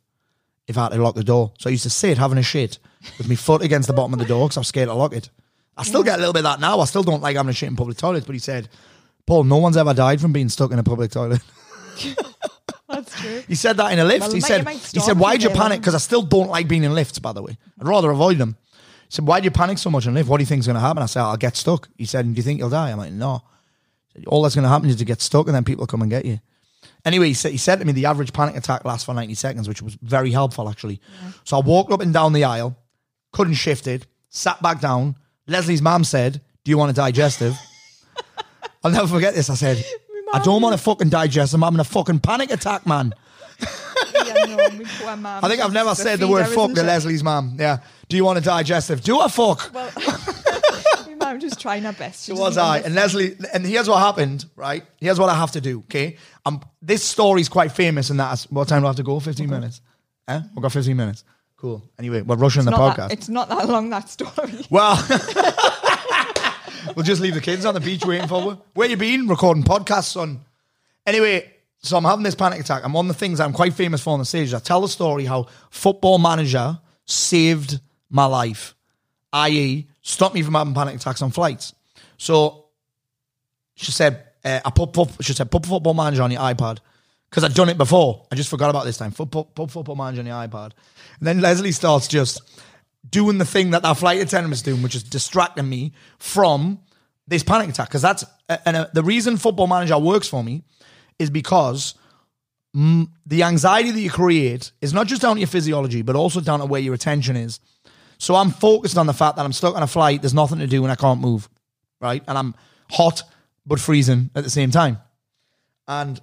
if I had to lock the door. So I used to sit having a shit with my foot against the bottom of the door because I was scared to lock it. I still get a little bit of that now. I still don't like having a shit in public toilets. But he said, Paul, no one's ever died from being stuck in a public toilet. *laughs* That's true. He said that in a lift. Well, he mate, said, he said, why'd you panic? Because I still don't like being in lifts, by the way. I'd rather avoid them. He said, why do you panic so much in a lift? What do you think's going to happen? I said, I'll get stuck. He said, do you think you'll die? I'm like, no. Said, All that's going to happen is to get stuck and then people come and get you. Anyway, he said, he said to me the average panic attack lasts for 90 seconds, which was very helpful, actually. So I walked up and down the aisle, couldn't shift it, sat back down. Leslie's mum said, do you want a digestive? *laughs* I'll never forget this. I said, I don't want to fucking digest them. I'm in a fucking panic attack, man. Yeah, no, poor mum. I think I've never said the word fuck to? Leslie's mum. Yeah. Do you want a digestive? Do a fuck. Well, *laughs* my mum just trying her best. She So was I. And Leslie, and here's what happened, right? Here's what I have to do, okay? Um, this story's quite famous in that. What time do I have to go? 15 minutes. Eh? We've got 15 minutes. Cool. Anyway, we're rushing the podcast. that, it's not that long that story. well, *laughs* *laughs* we'll just leave the kids on the beach waiting for you. Where you been? Recording podcasts, son. Anyway, so I'm having this panic attack. And one of the things I'm quite famous for on the stage I tell the story how football manager saved my life, i.e., stopped me from having panic attacks on flights. So she said, uh, I put, put she said, put football manager on your iPad. Because I'd done it before. I just forgot about this time. Put, put, put football manager on your iPad. And then Leslie starts just doing the thing that that flight attendant was doing, which is distracting me from this panic attack. Because that's, and uh, the reason football manager works for me is because the anxiety that you create is not just down to your physiology, but also down to where your attention is. So I'm focused on the fact that I'm stuck on a flight, there's nothing to do, and I can't move, right? And I'm hot but freezing at the same time. And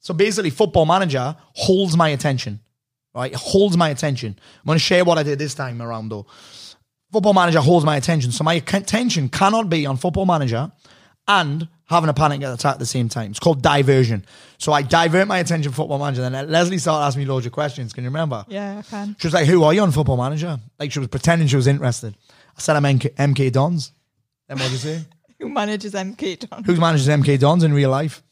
so basically, Football Manager holds my attention, right? It holds my attention. I'm going to share what I did this time around, though. Football Manager holds my attention. So my attention cannot be on Football Manager and having a panic attack at the same time. It's called diversion. So I divert my attention Football Manager. Then Leslie started asking me loads of questions. Can you remember? Yeah, I can. She was like, "Who are you on Football Manager?" Like she was pretending she was interested. I said, "I'm MK, MK Dons." Then what did you say? *laughs* Who manages MK Dons? Who manages MK Dons in real life?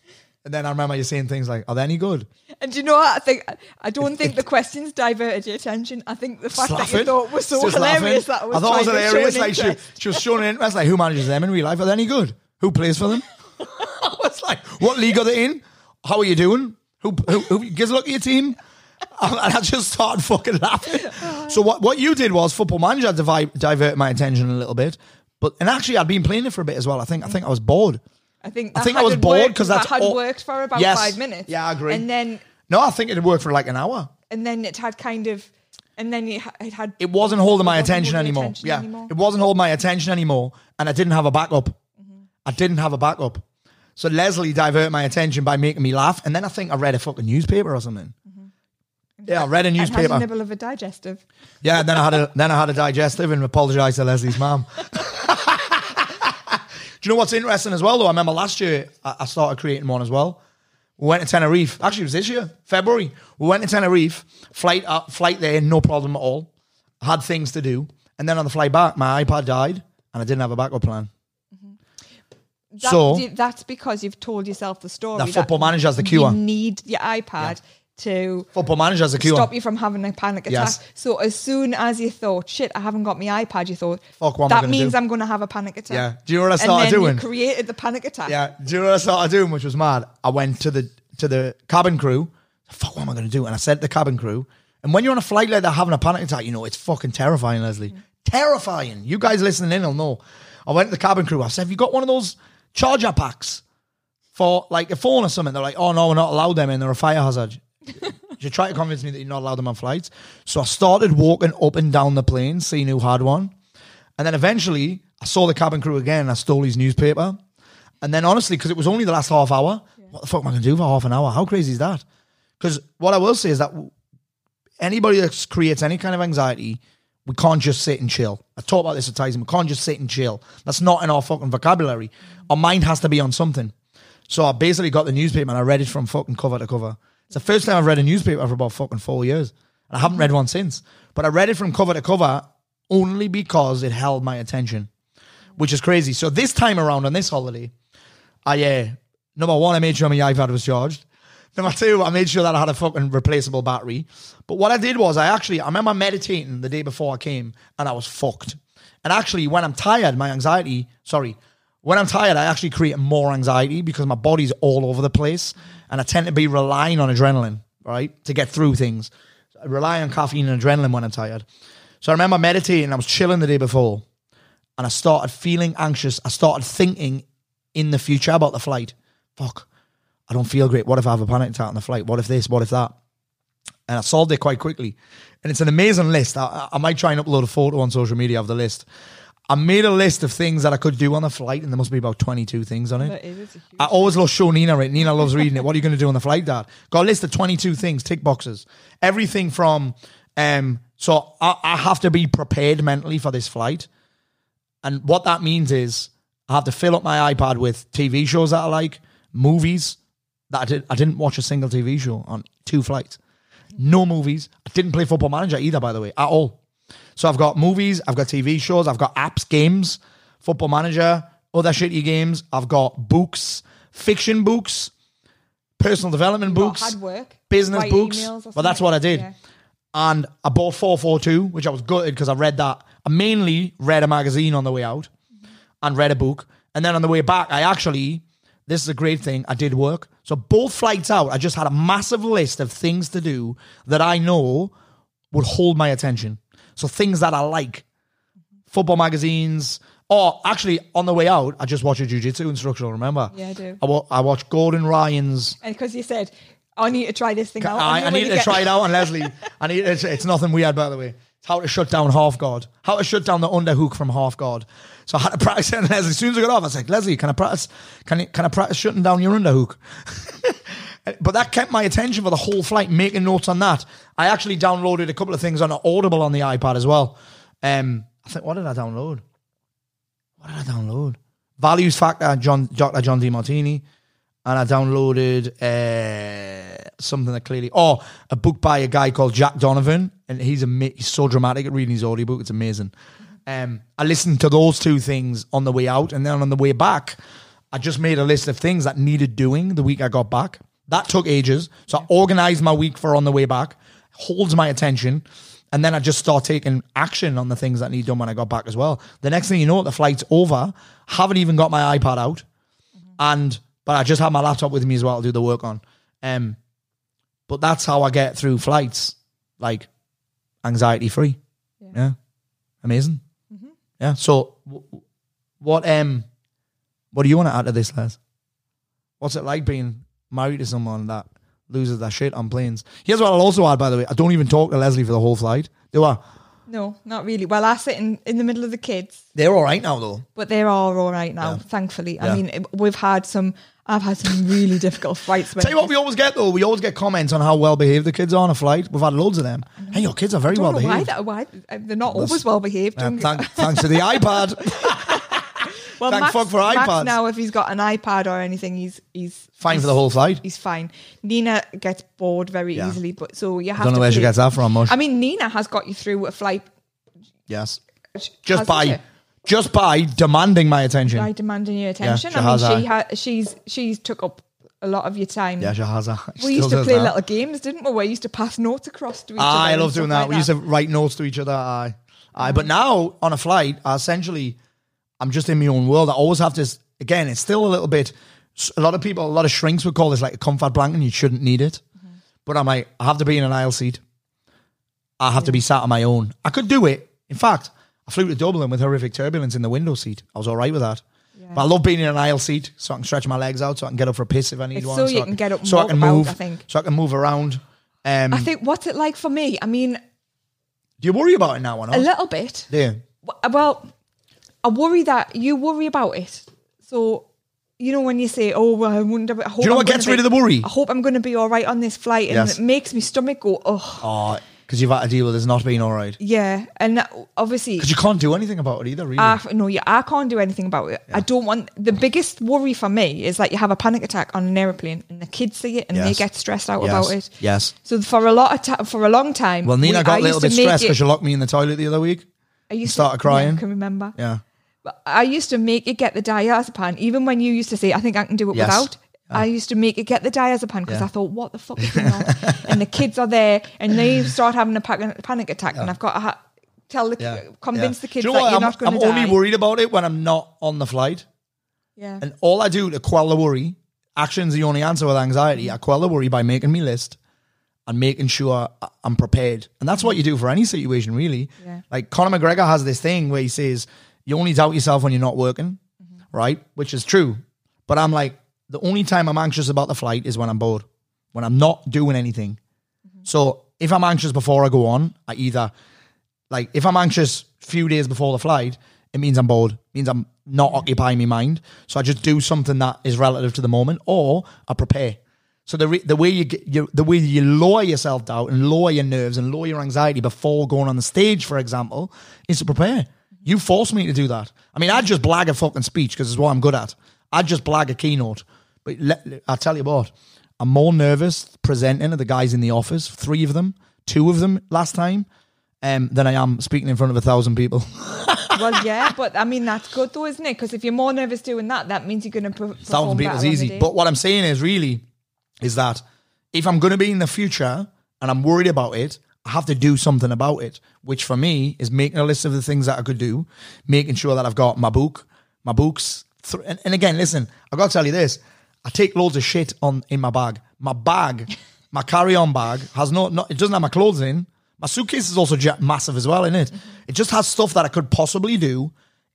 And then I remember you saying things like, "Are they any good?" And do you know what? I think I don't think the questions diverted your attention. I think the fact Just that you thought was so hilarious laughing. that I was I thought it was trying to show hilarious. Like she, she was showing interest. Like who manages them in real life? Are they any good? Who plays for them? *laughs* *laughs* I was like, what league are they in? How are you doing? Who who, who gives a look at your team? *laughs* And I just started fucking laughing. So what, what you did was football manager divi- divert my attention a little bit, but and actually I'd been playing it for a bit as well. I think I think I was bored. I think I think I was bored 'cause that's that had all- worked for about Yes. five minutes. Yeah, I agree. And then No, I think it had worked for like an hour. and then it had kind of And then ha- it had. it wasn't holding my attention anymore. attention yeah, anymore. it wasn't holding my attention anymore, and I didn't have a backup. Mm-hmm. I didn't have a backup. So Leslie diverted my attention by making me laugh, and then I think I read a fucking newspaper or something. Yeah, I read a And had newspaper. a nibble of a digestive. Yeah, then I had a then I had a digestive and apologised to Leslie's mum. *laughs* Do you know what's interesting as well though? I remember last year I, I started creating one as well. We went to Tenerife. Actually, it was this year, February. We went to Tenerife. Flight uh, flight there, no problem at all. Had things to do, and then on the flight back, my iPad died, and I didn't have a backup plan. That- So- that's because you've told yourself the story. That Football Manager has the cure. You need your iPad to Football manager a stop you from having a panic attack. Yes. So as soon as you thought, shit, I haven't got my iPad, you thought, Fuck, what am I that means do? I'm going to have a panic attack. Yeah. Do you know what I and started then doing? You created the panic attack. Yeah. Do you know what I started doing, which was mad? I went to the to the cabin crew. Fuck, what am I going to do? And I said to the cabin crew, and when you're on a flight like that having a panic attack, you know, it's fucking terrifying, Leslie. Mm. Terrifying. You guys listening in will know. I went to the cabin crew. I said, have you got one of those charger packs for like a phone or something? They're like, oh, no, we're not allowed them in. They're a fire hazard. *laughs* you try to convince me that you're not allowed them on flights. So I started walking up and down the plane, seeing who had one. And then eventually, I saw the cabin crew again. And I stole his newspaper. And then, honestly, because it was only the last half hour, what the fuck am I going to do for half an hour? How crazy is that? Because what I will say is that anybody that creates any kind of anxiety, we can't just sit and chill. I talk about this at Tyson. We can't just sit and chill. That's not in our fucking vocabulary. Mm. Our mind has to be on something. So I basically got the newspaper and I read it from fucking cover to cover. It's the first time I've read a newspaper for about fucking four years. And I haven't read one since. But I read it from cover to cover only because it held my attention, which is crazy. So this time around on this holiday, I, uh, number one, I made sure my iPad was charged. Number two, I made sure that I had a fucking replaceable battery. But what I did was I actually, I remember meditating the day before I came and I was fucked. And actually, when I'm tired, my anxiety, sorry, when I'm tired, I actually create more anxiety because my body's all over the place. And I tend to be relying on adrenaline, right, to get through things. I rely on caffeine and adrenaline when I'm tired. So I remember meditating, I was chilling the day before and I started feeling anxious. I started thinking in the future about the flight. Fuck, I don't feel great. What if I have a panic attack on the flight? What if this? What if that? And I solved it quite quickly. And it's an amazing list. I, I might try and upload a photo on social media of the list. I made a list of things that I could do on the flight, and there must be about 22 things on it. But it is huge- I always love show Nina it. Nina loves reading it. What are you going to do on the flight, Dad? Got a list of 22 things, tick boxes. Everything from, um, so I, I have to be prepared mentally for this flight. And what that means is I have to fill up my iPad with TV shows that I like, movies that I, did, I didn't watch a single TV show on two flights. No movies. I didn't play Football Manager either, by the way, at all. So I've got movies, I've got TV shows, I've got apps, games, Football Manager, other shitty games. I've got books, fiction books, personal development Got books, hard work, business write books. emails or Well, that's something. what I did. Yeah. And I bought 442, which I was gutted because I read that. I mainly read a magazine on the way out and read a book. And then on the way back, I actually, this is a great thing, I did work. So both flights out, I just had a massive list of things to do that I know would hold my attention. So things that I like, football magazines. Or actually, on the way out, I just watched a jiu-jitsu instructional, remember? Yeah, I do. I, wa- I watched Gordon Ryan's And because you said, I need to try this thing out. I, I need to get- try it out on *laughs* Leslie. I need it's, it's nothing weird, by the way. It's how to shut down half guard. How to shut down the underhook from half guard. So I had to practice it. *laughs* And Leslie, as soon as I got off, I was like, Leslie, can I practice? Can I, can I practice shutting down your underhook? *laughs* but that kept my attention for the whole flight, making notes on that. I actually downloaded a couple of things on Audible on the iPad as well. Um, I think what did I download? What did I download? Values Factor, John Dr. John Demartini, and I downloaded uh, something that clearly oh a book by a guy called Jack Donovan, and he's ama- he's so dramatic at reading his audiobook. It's amazing. Um, I listened to those two things on the way out, and then on the way back, I just made a list of things that needed doing the week I got back. That took ages, so I organized my week for on the way back. Holds my attention. And then I just start taking action on the things that need done when I got back as well. The next thing you know, the flight's over. Haven't even got my iPad out, and but I just have my laptop with me as well to do the work on. Um, but that's how I get through flights, like anxiety free. Yeah. amazing. Yeah. So, w- what um, what do you want to add to this, Les? What's it like being married to someone that loses their shit on planes. Here's what I'll also add, by the way. I don't even talk to Leslie for the whole flight. Do I? No, not really. Well, I sit in, in the middle of the kids, They're all right now, though. but they are all right now, Yeah. thankfully. Yeah. I mean, it- we've had some, I've had some really *laughs* difficult flights. Tell you what, we always get though. We always get comments on how well behaved the kids are on a flight. We've had loads of them. Hey, your kids are very well know why, behaved. that, why uh, they're not always well behaved. Uh, thank, *laughs* thanks to the iPad. *laughs* well, thank Max, fuck for Max now, if he's got an iPad or anything, he's he's Fine he's- for the whole flight. He's fine. Nina gets bored very Yeah. easily, but so you have. don't know to where she play- gets that from, Mush. I mean, Nina has got you through a flight Yes. Just by she? just by demanding my attention. by demanding your attention. she I mean, she ha- she's she's took up a lot of your time. Yeah, she has that. *laughs* She we used to play that. little games, didn't we? We used to pass notes across to each ah, other. I love doing that. like we used to write notes to each other. Aye. Aye. But mm. now on a flight, I essentially, I'm just in my own world. I always have this, again, it's still a little bit, a lot of people, a lot of shrinks would call this like a comfort blanket and you shouldn't need it. Mm-hmm. But I'm like, I have to be in an aisle seat. I have to be sat on my own. I could do it. In fact, I flew to Dublin with horrific turbulence in the window seat. I was all right with that. But I love being in an aisle seat so I can stretch my legs out, so I can get up for a piss if I need It's one. so you I can get up so I can about, move. I think. So I can move around. Um, I think what's it like for me? I mean, do you worry about it now or not? a little bit. Yeah. Well, I worry that you worry about it. So, you know, when you say, "Oh, well, I wonder," I hope Do you know I'm what gets be- rid of the worry? I hope I'm going to be all right on this flight, and Yes. it makes me stomach go, "Oh, Oh, because you've had to deal with this not being all right. yeah." And that- obviously, Because you can't do anything about it either, really. Ah, I, no, yeah, I can't do anything about it. I don't want the biggest worry for me is that you have a panic attack on an airplane and the kids see it and they get stressed out Yes. about it. Yes. So for a lot of time, for a long time, well, Nina we- got I a little bit stressed because you locked me in the toilet the other week. I used started to, crying. Yeah, I can remember. Yeah. I used to make it get the diazepam, even when you used to say, "I think I can do it Yes. without." Ah. I used to make it get the diazepam because Yeah. I thought, "What the fuck is going on?" and the kids are there, and they *laughs* start having a panic attack, and I've got to ha- tell the Yeah. convince Yeah. the kids you know that you're I'm, not going I'm die. only worried about it when I'm not on the flight. Yeah. And all I do to quell the worry, action's the only answer with anxiety. I quell the worry by making me list and making sure I'm prepared. And that's what mm. you do for any situation, really. Yeah. Like Conor McGregor has this thing where he says, you only doubt yourself when you're not working, Mm-hmm. right? Which is true. But I'm like, the only time I'm anxious about the flight is when I'm bored, when I'm not doing anything. Mm-hmm. So if I'm anxious before I go on, I either like if I'm anxious a few days before the flight, it means I'm bored. It means I'm not occupying my mind. So I just do something that is relative to the moment, or I prepare. So the re- the way you get you, the way you lower your self doubt and lower your nerves and lower your anxiety before going on the stage, for example, is to prepare. You force me to do that. I mean, I'd just blag a fucking speech because it's what I'm good at. I'd just blag a keynote. But let, I tell you what, I'm more nervous presenting to the guys in the office, three of them, two of them last time, um, than I am speaking in front of a thousand people. *laughs* well, yeah, but I mean that's good though, isn't it? Because if you're more nervous doing that, that means you're going to per- thousand perform people is easy. But what I'm saying is really is that if I'm going to be in the future and I'm worried about it, I have to do something about it. Which for me is making a list of the things that I could do, making sure that I've got my book, my books. Th- and, and again, listen, I got to tell you this: I take loads of shit on in my bag. My bag, *laughs* my carry-on bag has no, no it doesn't have my clothes in. My suitcase is also massive as well, in it. Mm-hmm. It just has stuff that I could possibly do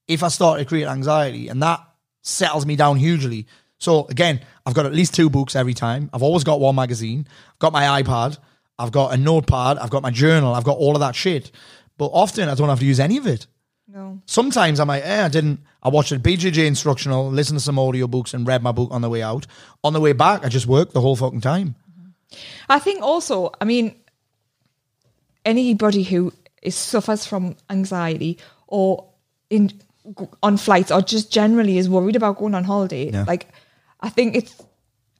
if I start to create anxiety, and that settles me down hugely. So again, I've got at least two books every time. I've always got one magazine. I've got my iPad. I've got a notepad. I've got my journal. I've got all of that shit. But often I don't have to use any of it. no. Sometimes I'm like, eh, I didn't. I watched a BJJ instructional, listened to some audiobooks, and read my book on the way out. On the way back, I just worked the whole fucking time. I think also, I mean, anybody who is suffers from anxiety or in on flights or just generally is worried about going on holiday, Yeah. like I think it's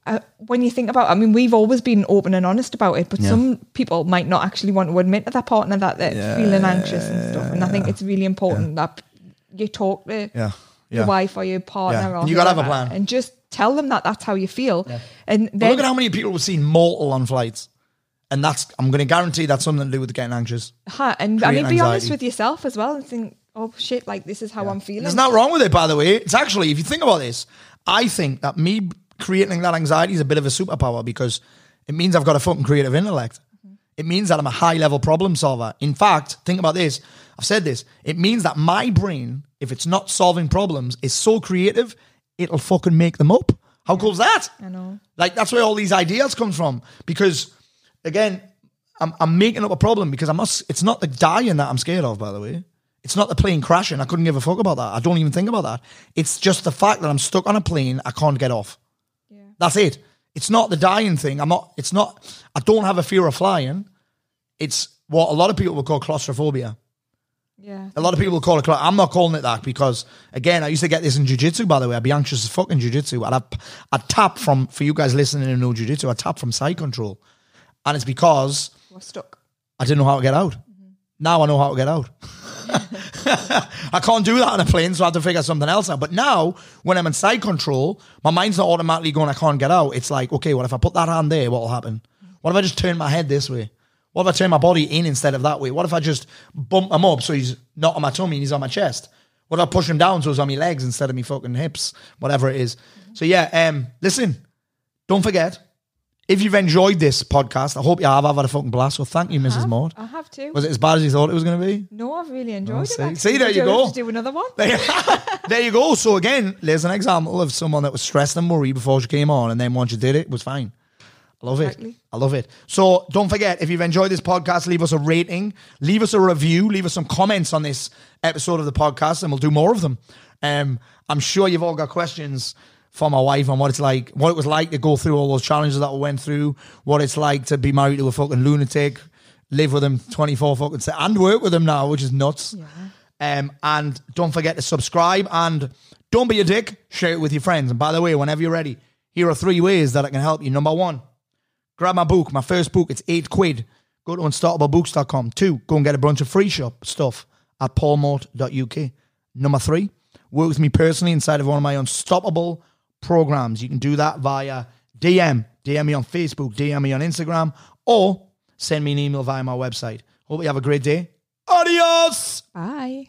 uh, when you think about. I mean, we've always been open and honest about it, but Yeah. some people might not actually want to admit to their partner that they're feeling anxious and stuff. And I think it's really important that you talk to Yeah. your wife or your partner, Yeah. or you gotta have a plan. and just tell them that that's how you feel. And then look at how many people we've seen mortal on flights. And that's, I'm going to guarantee that's something to do with getting anxious. And I mean, be honest with yourself as well and think, oh shit, like this is how I'm feeling. There's nothing wrong with it, by the way. It's actually, if you think about this, I think that me creating that anxiety is a bit of a superpower because it means I've got a fucking creative intellect. It means that I'm a high level problem solver. In fact, think about this. I've said this. It means that my brain, if it's not solving problems, is so creative, it'll fucking make them up. How cool's that? I know. Like that's where all these ideas come from. Because again, I'm, I'm making up a problem because I'm not. It's not the dying that I'm scared of. By the way, it's not the plane crashing. I couldn't give a fuck about that. I don't even think about that. It's just the fact that I'm stuck on a plane. I can't get off. That's it. It's not the dying thing. I'm not. It's not. I don't have a fear of flying. It's what a lot of people would call claustrophobia. Yeah. A lot of people call it. cla- I'm not calling it that because again, I used to get this in jujitsu. By the way, I'd be anxious as fucking jujitsu. I'd have, I'd tap from for you guys listening and know jujitsu. I tap from side control, and it's because We're stuck. I didn't know how to get out. Mm-hmm. Now I know how to get out. *laughs* *laughs* I can't do that on a plane, so I have to figure something else out. But now, when I'm in side control, my mind's not automatically going, I can't get out. It's like, okay, well, if I put that hand there, what will happen? What if I just turn my head this way? What if I turn my body in instead of that way? What if I just bump him up so he's not on my tummy and he's on my chest? What if I push him down so he's on my legs instead of me fucking hips? Whatever it is. So yeah, um, listen, don't forget, if you've enjoyed this podcast, I hope you have. I've had a fucking blast. So thank you, Mrs. Mort. I have too. Was it as bad as you thought it was going to be? no, I've really enjoyed Oh, it. see. actually. See, there you have go. to do another one. There, *laughs* there you go. So again, there's an example of someone that was stressed and worried before she came on, and then once you did it, it was fine. I love Exactly. it. I love it. So don't forget, if you've enjoyed this podcast, leave us a rating, leave us a review, leave us some comments on this episode of the podcast, and we'll do more of them. Um, I'm sure you've all got questions for my wife and what it's like, what it was like to go through all those challenges that we went through, what it's like to be married to a fucking lunatic, live with him 24 fucking se- and work with him now, which is nuts. Um, and don't forget to subscribe and don't be a dick. Share it with your friends. And by the way, whenever you're ready, here are three ways that I can help you. Number one, grab my book, my first book. It's eight quid. Go to unstartablebooks.com. Two, go and get a bunch of free shop stuff at paulmort.uk. Number three, work with me personally inside of one of my unstoppable programs. You can do that via DM. DM me on Facebook, DM me on Instagram, or send me an email via my website. Hope you have a great day. Adios. Bye.